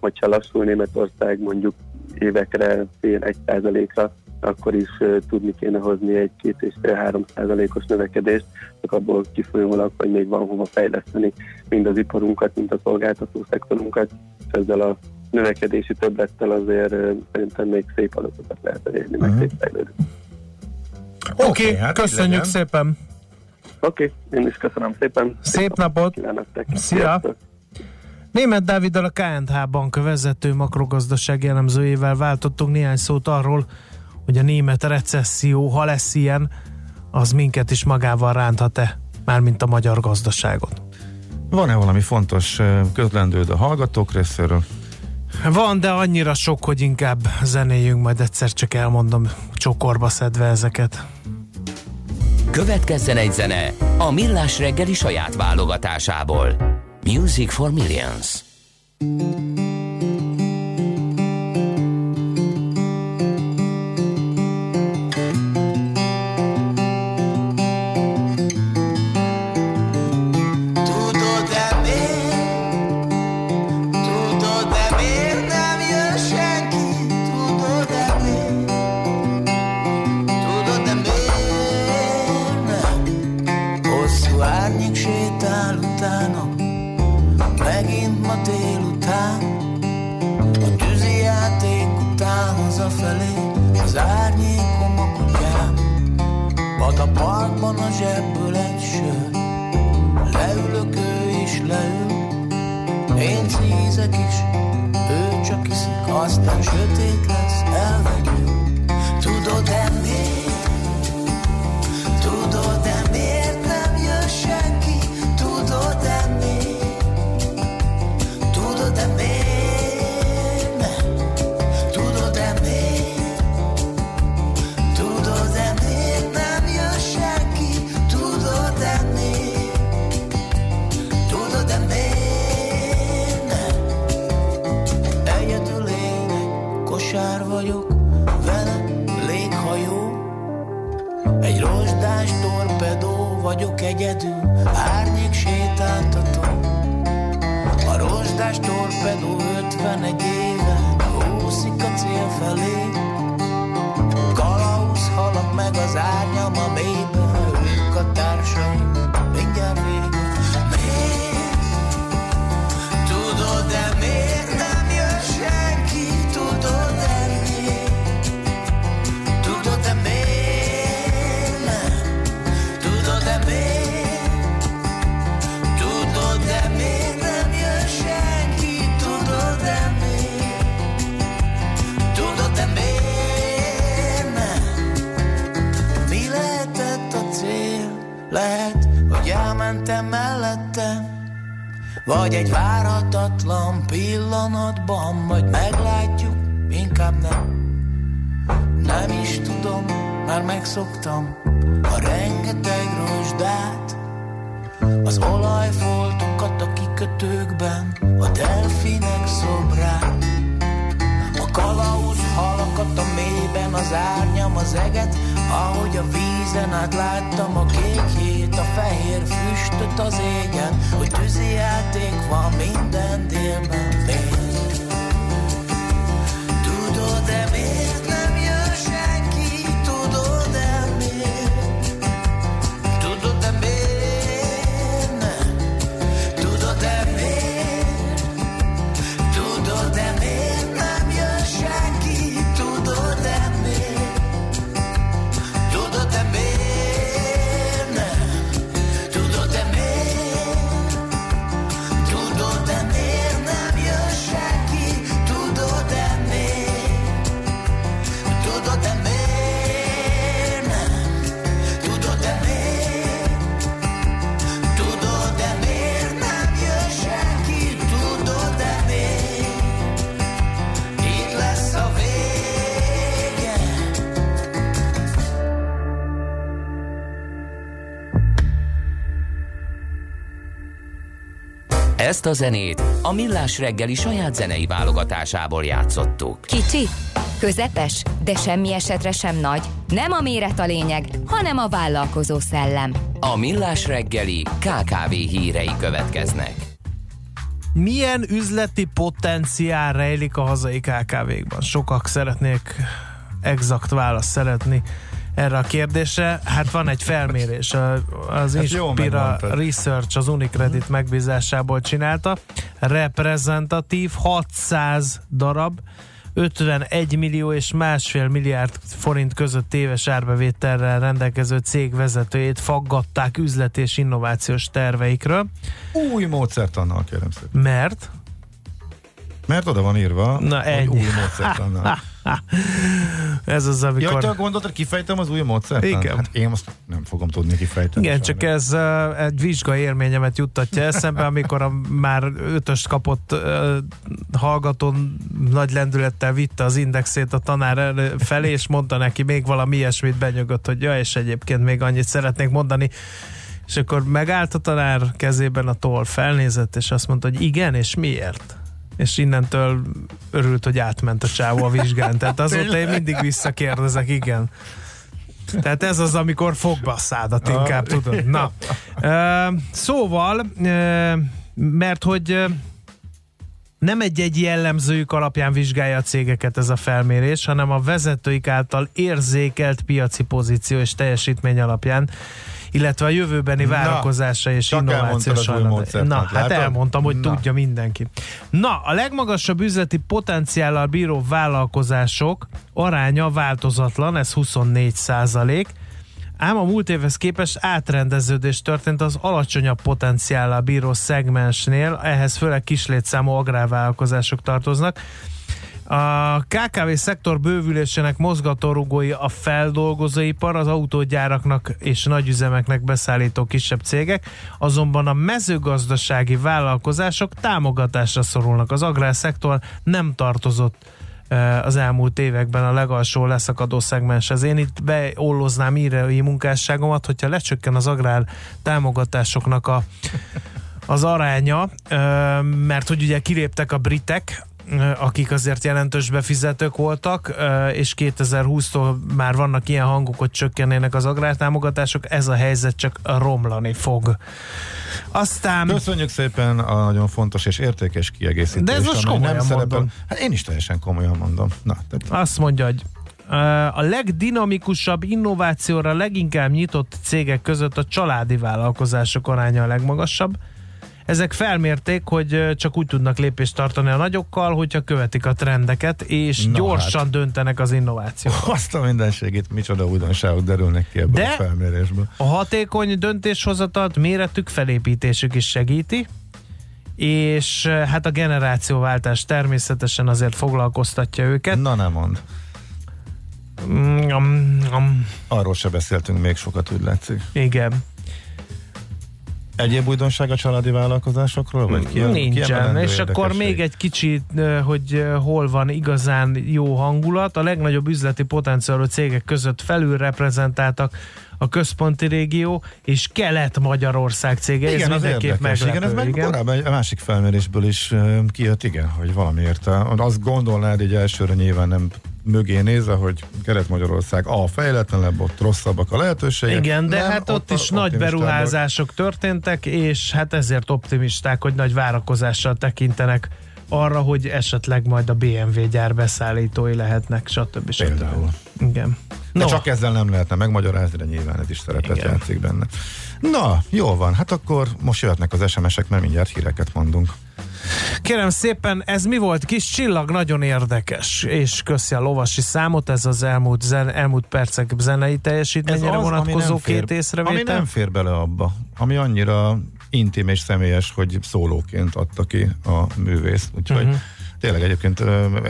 hogyha lassul Németország mondjuk évekre fél egy százalékra, akkor is tudni kéne hozni egy két és fél három százalékos növekedést, csak abból kifolyólag, hogy még van hova fejleszteni mind az iparunkat, mind a szolgáltató szektorunkat, és ezzel a növekedési többlettel azért szerintem még szép adatokat lehet elérni, meg szép fejlődést. Oké, okay, hát így köszönjük legyen. szépen. Oké, okay, én is köszönöm szépen. Szép napot. Kívánok. Szia. Sziasztok. Német Dáviddal a KNH Bank vezető makrogazdaság elemzőjével váltottunk néhány szót arról, hogy a német recesszió, ha lesz ilyen, az minket is magával ránthat-e, mármint a magyar gazdaságot. Van-e valami fontos közlendőd a hallgatók részéről? Van, de annyira sok, hogy inkább zenéljünk, majd egyszer csak elmondom csokorba szedve ezeket. Következzen egy zene a Millás reggeli saját válogatásából. Music for Millions. Iszik Aztán vagyok egyedül, árnyék sétáltató. A rozsdás torpedó 51 éve úszik a cél felé Vagy egy várhatatlan pillanatban Majd meglátjuk, inkább nem. Nem is tudom, már megszoktam A rengeteg rozsdát Az olajfoltokat a kikötőkben A delfinek szobrát a kalauz halakat a mélyben, az árnyam, az eget, ahogy a vízen át láttam a kék fehér füstöt az égen, hogy tűzi játék van minden délben. Tudod-e miért Ezt a zenét a Millás reggeli saját zenei válogatásából játszottuk. Kicsi, közepes, de semmi esetre sem nagy. Nem a méret a lényeg, hanem a vállalkozó szellem. A Millás reggeli KKV hírei következnek. Milyen üzleti potenciál rejlik a hazai KKV-kban? Sokak szeretnék exakt választ szeretni erre a kérdésre. Hát van egy felmérés, az Hát Inspira. Research az Unicredit megbízásából csinálta. Reprezentatív 600 darab 51 millió és másfél milliárd forint között éves árbevételrel rendelkező cég vezetőjét faggatták üzlet és innovációs terveikről. Új módszertannal kérem szépen. Mert? Mert oda van írva, Na, ennyi. új módszertannal. Ez az, Ja, amikor... te gondoltad, kifejtem az új módszertan? Igen. Hát én most nem fogom tudni kifejteni. Igen, csak ez uh, egy vizsga élményemet juttatja eszembe, amikor a már ötöst kapott uh, hallgatón nagy lendülettel vitte az indexét a tanár felé, és mondta neki még valami ilyesmit benyögött, hogy ja, és egyébként még annyit szeretnék mondani. És akkor megállt a tanár kezében a toll, felnézett, és azt mondta, hogy igen, és miért? És innentől örült, hogy átment a csávó a vizsgán. Tehát azóta én mindig visszakérdezek, igen. Tehát ez az, amikor fogba a szádat inkább, Ah. tudod. Na, szóval, mert hogy nem egy-egy jellemzőjük alapján vizsgálja a cégeket ez a felmérés, hanem a vezetőik által érzékelt piaci pozíció és teljesítmény alapján, illetve a jövőbeni várakozása és csak hajlandó- módszertant, Na, hát látod? elmondtam, hogy Na. tudja mindenki. Na, a legmagasabb üzleti potenciállal bíró vállalkozások aránya változatlan, ez 24 százalék, ám a múlt évhez képest átrendeződés történt az alacsonyabb potenciállal bíró szegmensnél, ehhez főleg kislétszámú agrárvállalkozások tartoznak. A KKV szektor bővülésének mozgatórugói a feldolgozóipar, az autógyáraknak és nagyüzemeknek beszállító kisebb cégek, azonban a mezőgazdasági vállalkozások támogatásra szorulnak. Az agrárszektor nem tartozott eh, az elmúlt években a legalsó leszakadó szegmenshez. Én itt beolloznám írói munkásságomat, hogyha lecsökken az agrár támogatásoknak a, az aránya, ö, mert hogy ugye kiléptek a britek, akik azért jelentős befizetők voltak, és 2020-tól már vannak ilyen hangok, hogy csökkennének az agrártámogatások, ez a helyzet csak romlani fog. Aztán... Köszönjük szépen a nagyon fontos és értékes kiegészítést. De ez most komolyan mondom. Hát én is teljesen komolyan mondom. Na, tehát Azt mondja, hogy a legdinamikusabb innovációra leginkább nyitott cégek között a családi vállalkozások aránya a legmagasabb. Ezek felmérték, hogy csak úgy tudnak lépést tartani a nagyokkal, hogyha követik a trendeket, és Na gyorsan hát. döntenek az innovációra. azt a mindenségét, micsoda újdonságok derülnek ki ebből De- a felmérésből. A hatékony döntéshozatalt méretük, felépítésük is segíti, és hát a generációváltás természetesen azért foglalkoztatja őket. Na nem mond. Mm, mm, mm, Arról se beszéltünk még sokat, úgy látszik. igen. Egyéb újdonság a családi vállalkozásokról? Vagy ki, Nincsen, és akkor még egy kicsit, hogy hol van igazán jó hangulat. A legnagyobb üzleti potenciálú cégek között felül reprezentáltak a központi régió és Kelet-Magyarország cége. Igen, ez az érdekes. meglepő. Igen, ez meg korábban egy a másik felmérésből is kijött, igen, hogy valamiért. Azt gondolnád így elsőre nyilván nem mögé nézve, hogy Kelet-Magyarország a fejletlenebb, ott rosszabbak a lehetőségek. Igen, de Nem, hát ott, is nagy beruházások történtek, és hát ezért optimisták, hogy nagy várakozással tekintenek arra, hogy esetleg majd a BMW gyár beszállítói lehetnek, stb. stb. Például. Igen. De No. csak ezzel nem lehetne megmagyarázni, de nyilván ez is szerepet Igen. játszik benne. Na, jó van, hát akkor most jöhetnek az SMS-ek, mert mindjárt híreket mondunk. Kérem szépen, ez mi volt? Kis csillag, nagyon érdekes, és köszi a lovasi számot, ez az elmúlt, zen, elmúlt percek zenei teljesítményére ami vonatkozó fér, két észrevétel. Ami nem fér bele abba, ami annyira intim és személyes, hogy szólóként adta ki a művész, úgyhogy Mhm. tényleg egyébként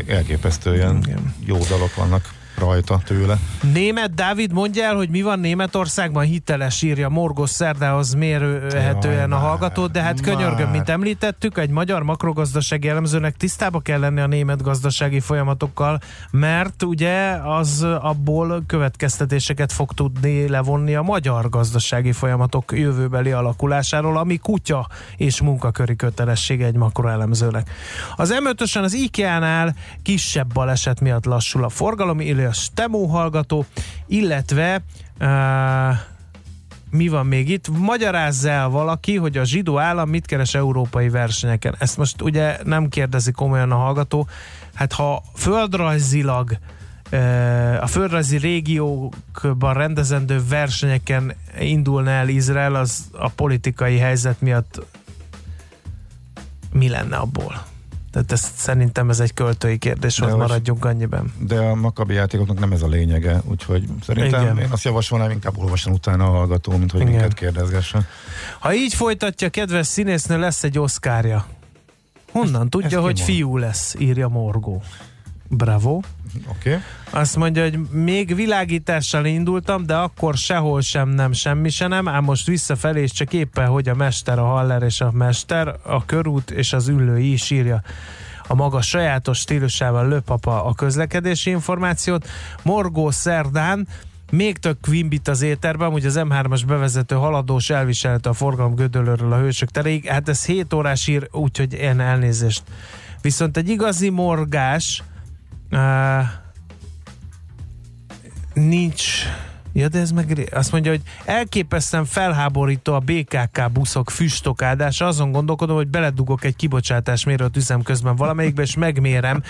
elképesztően jó dalok vannak. Rajta tőle. Német Dávid, mondja el, hogy mi van Németországban hiteles, írja Morgos Szerdához mérhetően a hallgató, de hát könyörgöm, mint említettük, egy magyar makrogazdasági elemzőnek tisztába kell lenni a német gazdasági folyamatokkal, mert ugye az abból következtetéseket fog tudni levonni a magyar gazdasági folyamatok jövőbeli alakulásáról, ami kutya és munkaköri kötelessége egy makroelemzőnek. Az M5-ösen az IKEA-nál kisebb baleset miatt lassul a forgalom, írja a Stemó hallgató, illetve uh, mi van még itt? Magyarázza el valaki, hogy a zsidó állam mit keres európai versenyeken. Ezt most ugye nem kérdezi komolyan a hallgató. Hát ha földrajzilag a földrajzi régiókban rendezendő versenyeken indulna el Izrael, az a politikai helyzet miatt mi lenne abból? Tehát ezt, szerintem ez egy költői kérdés, hogy maradjunk annyiben. De a makabi játékoknak nem ez a lényege, úgyhogy szerintem Igen. én azt javasolnám, inkább olvasan utána a hallgató, mint hogy Igen. minket kérdezgessen. Ha így folytatja, kedves színésznő, lesz egy oszkárja. Honnan ezt, tudja, ezt hogy fiú lesz, írja Morgó. Bravo. Okay. Azt mondja, hogy még világítással indultam, de akkor sehol sem nem, semmi se nem, ám most visszafelé, és csak éppen, hogy a mester, a haller és a mester, a körút és az ülői is írja a maga sajátos stílusával löpapa a közlekedési információt. Morgó Szerdán még több Quimbit az éterben, hogy az M3-as bevezető haladós elviselte a forgalom gödölőről a hősök teréig. Hát ez 7 órás ír, úgyhogy én elnézést. Viszont egy igazi morgás nincs Ja, de ez meg azt mondja, hogy elképesztően felháborító a BKK buszok füstokádása. Azon gondolkodom, hogy beledugok egy kibocsátás mérőt üzem közben valamelyikbe, és megmérem,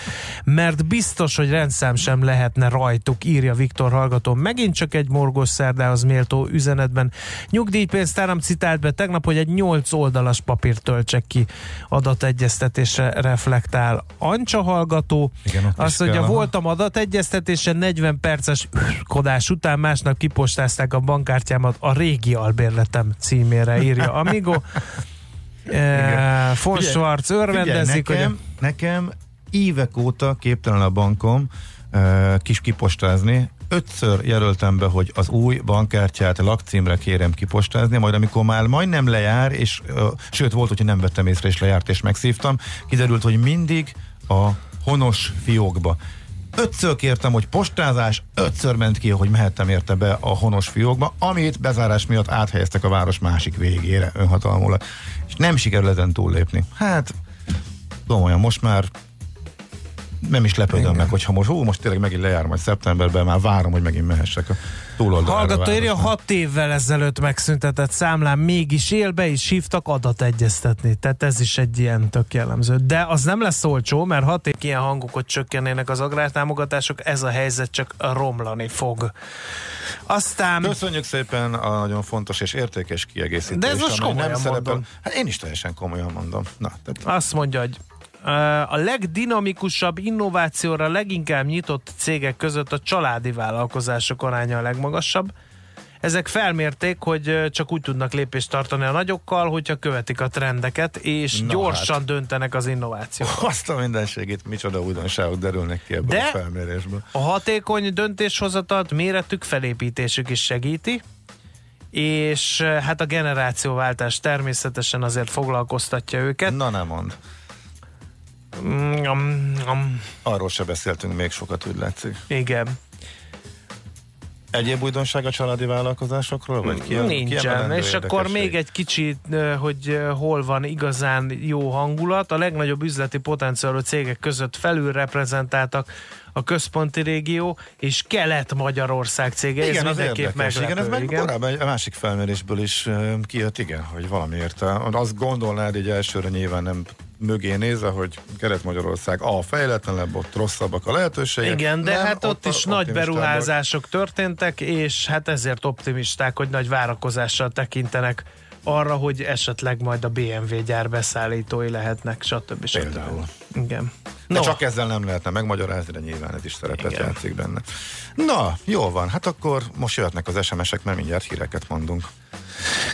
mert biztos, hogy rendszám sem lehetne rajtuk, írja Viktor hallgató. Megint csak egy morgos szerdához méltó üzenetben. Nyugdíjpénztáram citált be tegnap, hogy egy 8 oldalas papírt töltsek ki adategyeztetésre reflektál. Ancsa hallgató, Igen, azt mondja, voltam adategyeztetésen 40 perces kodás után másnap másnap kipostázták a bankkártyámat a régi albérletem címére, írja Amigo. e, von Schwarz örvendezik. Nekem, hogy... nekem évek óta képtelen a bankom e, kis kipostázni, ötször jelöltem be, hogy az új bankkártyát lakcímre kérem kipostázni, majd amikor már majdnem lejár, és ö, sőt volt, hogy nem vettem észre, és lejárt, és megszívtam, kiderült, hogy mindig a honos fiókba. Ötször kértem, hogy postázás, ötször ment ki, hogy mehettem érte be a honos fiókba, amit bezárás miatt áthelyeztek a város másik végére önhatalmulag. És nem sikerül ezen túllépni. Hát, olyan, most már nem is lepődöm Igen. meg, hogyha most, hú, most tényleg megint lejár majd szeptemberben, már várom, hogy megint mehessek a túloldalra. Hallgató írja, hat évvel ezelőtt megszüntetett számlán mégis él, be is hívtak adategyeztetni. Tehát ez is egy ilyen tök jellemző. De az nem lesz olcsó, mert hat év ilyen hangokat csökkennének az agrártámogatások, ez a helyzet csak romlani fog. Aztán... Köszönjük szépen a nagyon fontos és értékes kiegészítést. De ez most komolyan nem szerepel. mondom. Hát én is teljesen komolyan mondom. Na, tehát... Azt mondja, hogy a legdinamikusabb innovációra leginkább nyitott cégek között a családi vállalkozások aránya a legmagasabb. Ezek felmérték, hogy csak úgy tudnak lépést tartani a nagyokkal, hogyha követik a trendeket, és Na gyorsan hát. döntenek az innovációt. Azt a mindenségét, micsoda újdonságok derülnek ki ebből De a felmérésből. a hatékony döntéshozatalt méretük felépítésük is segíti, és hát a generációváltás természetesen azért foglalkoztatja őket. Na nem mond. Mm, mm. Arról se beszéltünk még sokat, úgy látszik. Igen. Egyéb újdonság a családi vállalkozásokról? Vagy ki, Nincsen, ki és akkor még egy kicsit, hogy hol van igazán jó hangulat. A legnagyobb üzleti potenciálú cégek között felül reprezentáltak a központi régió és Kelet-Magyarország cége. Igen, ez az érdekes. Meglepő, igen, ez meg igen. korábban a másik felmérésből is kijött, igen, hogy valamiért. Azt gondolnád, hogy elsőre nyilván nem mögé nézve, hogy Kelet-Magyarország a fejletlenebb, ott rosszabbak a lehetőségek. Igen, de nem, hát ott, ott is nagy beruházások történtek, és hát ezért optimisták, hogy nagy várakozással tekintenek arra, hogy esetleg majd a BMW gyár beszállítói lehetnek, stb. stb. Például. Igen. De no. csak ezzel nem lehetne megmagyarázni, de nyilván ez is szerepet Igen. játszik benne. Na, jó van, hát akkor most jöhetnek az SMS-ek, mert mindjárt híreket mondunk.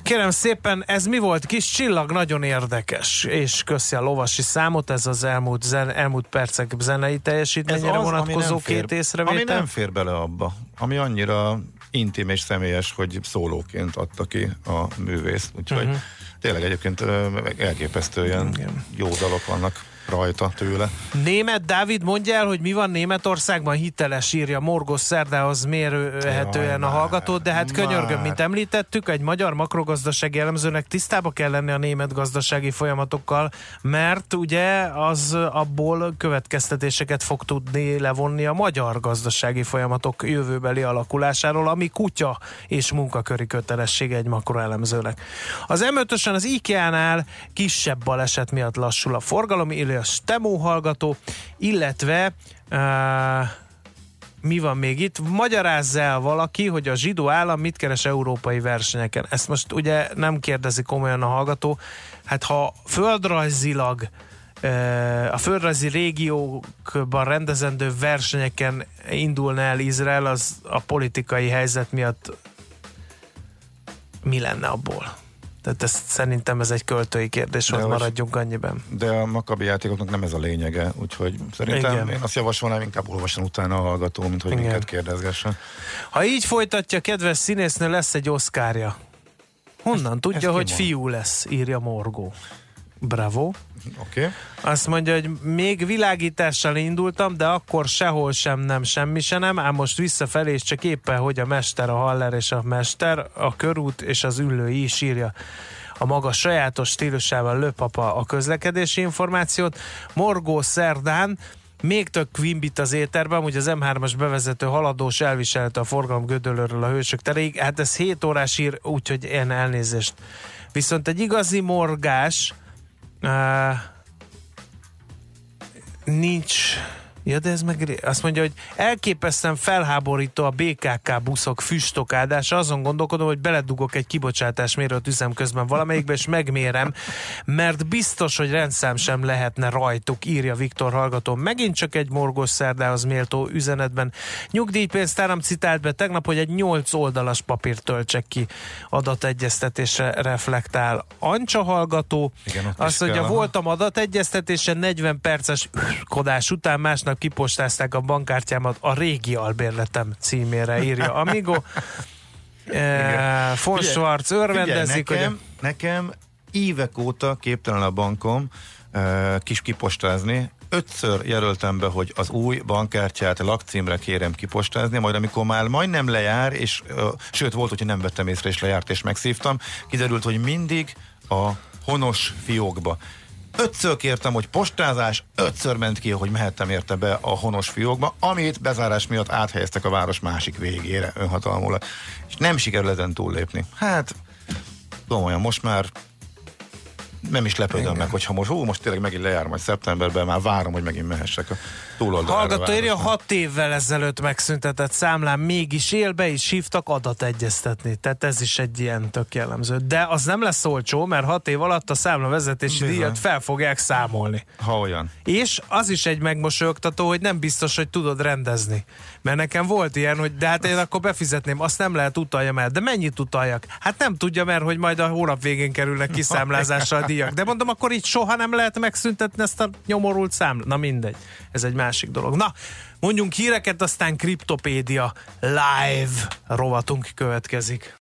Kérem szépen, ez mi volt? Kis csillag, nagyon érdekes, és köszi a lovasi számot, ez az elmúlt, zen, elmúlt percek zenei teljesítményére ami vonatkozó fér, két észrevétel. Ami nem fér bele abba, ami annyira intim és személyes, hogy szólóként adta ki a művész. Úgyhogy uh-huh. tényleg egyébként ö, elképesztő ilyen jó dalok vannak rajta tőle. Német Dávid, mondja el, hogy mi van Németországban hiteles, írja Morgos Szerdához mérhetően a hallgató, de hát könyörgöm, mint említettük, egy magyar makrogazdasági elemzőnek tisztába kell lenni a német gazdasági folyamatokkal, mert ugye az abból következtetéseket fog tudni levonni a magyar gazdasági folyamatok jövőbeli alakulásáról, ami kutya és munkaköri kötelessége egy makroelemzőnek. Az M5-ösen az IKEA-nál kisebb baleset miatt lassul a forgalom, írja a Stemó hallgató, illetve uh, mi van még itt? Magyarázza el valaki, hogy a zsidó állam mit keres európai versenyeken. Ezt most ugye nem kérdezi komolyan a hallgató. Hát ha földrajzilag a földrajzi régiókban rendezendő versenyeken indulna el Izrael, az a politikai helyzet miatt mi lenne abból? Tehát ezt, szerintem ez egy költői kérdés, hogy hogy- maradjunk annyiben. De a makabi játékoknak nem ez a lényege, úgyhogy szerintem Igen. én azt javasolnám, inkább olvasson utána a hallgató, mint hogy Igen. minket kérdezgessen. Ha így folytatja, kedves színésznő, lesz egy oszkárja. Honnan tudja, ezt hogy ki fiú lesz, írja Morgó. Bravo. Oké. Okay. Azt mondja, hogy még világítással indultam, de akkor sehol sem nem, semmi se nem, ám most visszafelé, és csak éppen, hogy a mester, a haller és a mester, a körút és az ülői is írja a maga sajátos stílusával löpapa a közlekedési információt. Morgó szerdán még több Quimbit az éterben, ugye az M3-as bevezető haladós elviselte a forgalom gödölőről a hősök teréig. Hát ez 7 órás ír, úgyhogy én elnézést. Viszont egy igazi morgás nincs Ja, de ez meg azt mondja, hogy elképesztően felháborító a BKK buszok füstokádása. Azon gondolkodom, hogy beledugok egy kibocsátás mérőt üzem közben valamelyikbe, és megmérem, mert biztos, hogy rendszám sem lehetne rajtuk, írja Viktor hallgató. Megint csak egy morgos szerdához méltó üzenetben. Nyugdíjpénztáram citált be tegnap, hogy egy 8 oldalas papírt töltsek ki adategyeztetésre reflektál. Ancsa hallgató, Igen, azt mondja, voltam adategyeztetésen 40 perces kodás után, másnap kipostázták a bankkártyámat a régi albérletem címére, írja Amigo. Von Figyelj, Schwarz örvendezik, figyelj, hogy nekem, nekem évek óta képtelen a bankom uh, kis kipostázni. Ötször jelöltem be, hogy az új bankkártyát lakcímre kérem kipostázni, majd amikor már majdnem lejár, és uh, sőt volt, hogyha nem vettem észre, és lejárt, és megszívtam, kiderült, hogy mindig a honos fiókba. Ötször kértem, hogy postázás, ötször ment ki, hogy mehettem érte be a honos fiókba, amit bezárás miatt áthelyeztek a város másik végére önhatalmulat. És nem sikerül ezen túllépni. Hát, komolyan, most már nem is lepődöm Igen. meg, hogyha most, hú, most tényleg megint lejár majd szeptemberben, már várom, hogy megint mehessek túloldalára. Hallgató írja, hat évvel ezelőtt megszüntetett számlán mégis él, be is hívtak adategyeztetni. Tehát ez is egy ilyen tök jellemző. De az nem lesz olcsó, mert hat év alatt a számla vezetési Bizony. díjat fel fogják számolni. Ha olyan. És az is egy megmosolyogtató, hogy nem biztos, hogy tudod rendezni. Mert nekem volt ilyen, hogy de hát én akkor befizetném, azt nem lehet utaljam el. De mennyit utaljak? Hát nem tudja, mert hogy majd a hónap végén kerülnek kiszámlázásra a díjak. De mondom, akkor így soha nem lehet megszüntetni ezt a nyomorult számlát. Na mindegy, ez egy másik dolog. Na, mondjunk híreket, aztán Kriptopédia live rovatunk következik.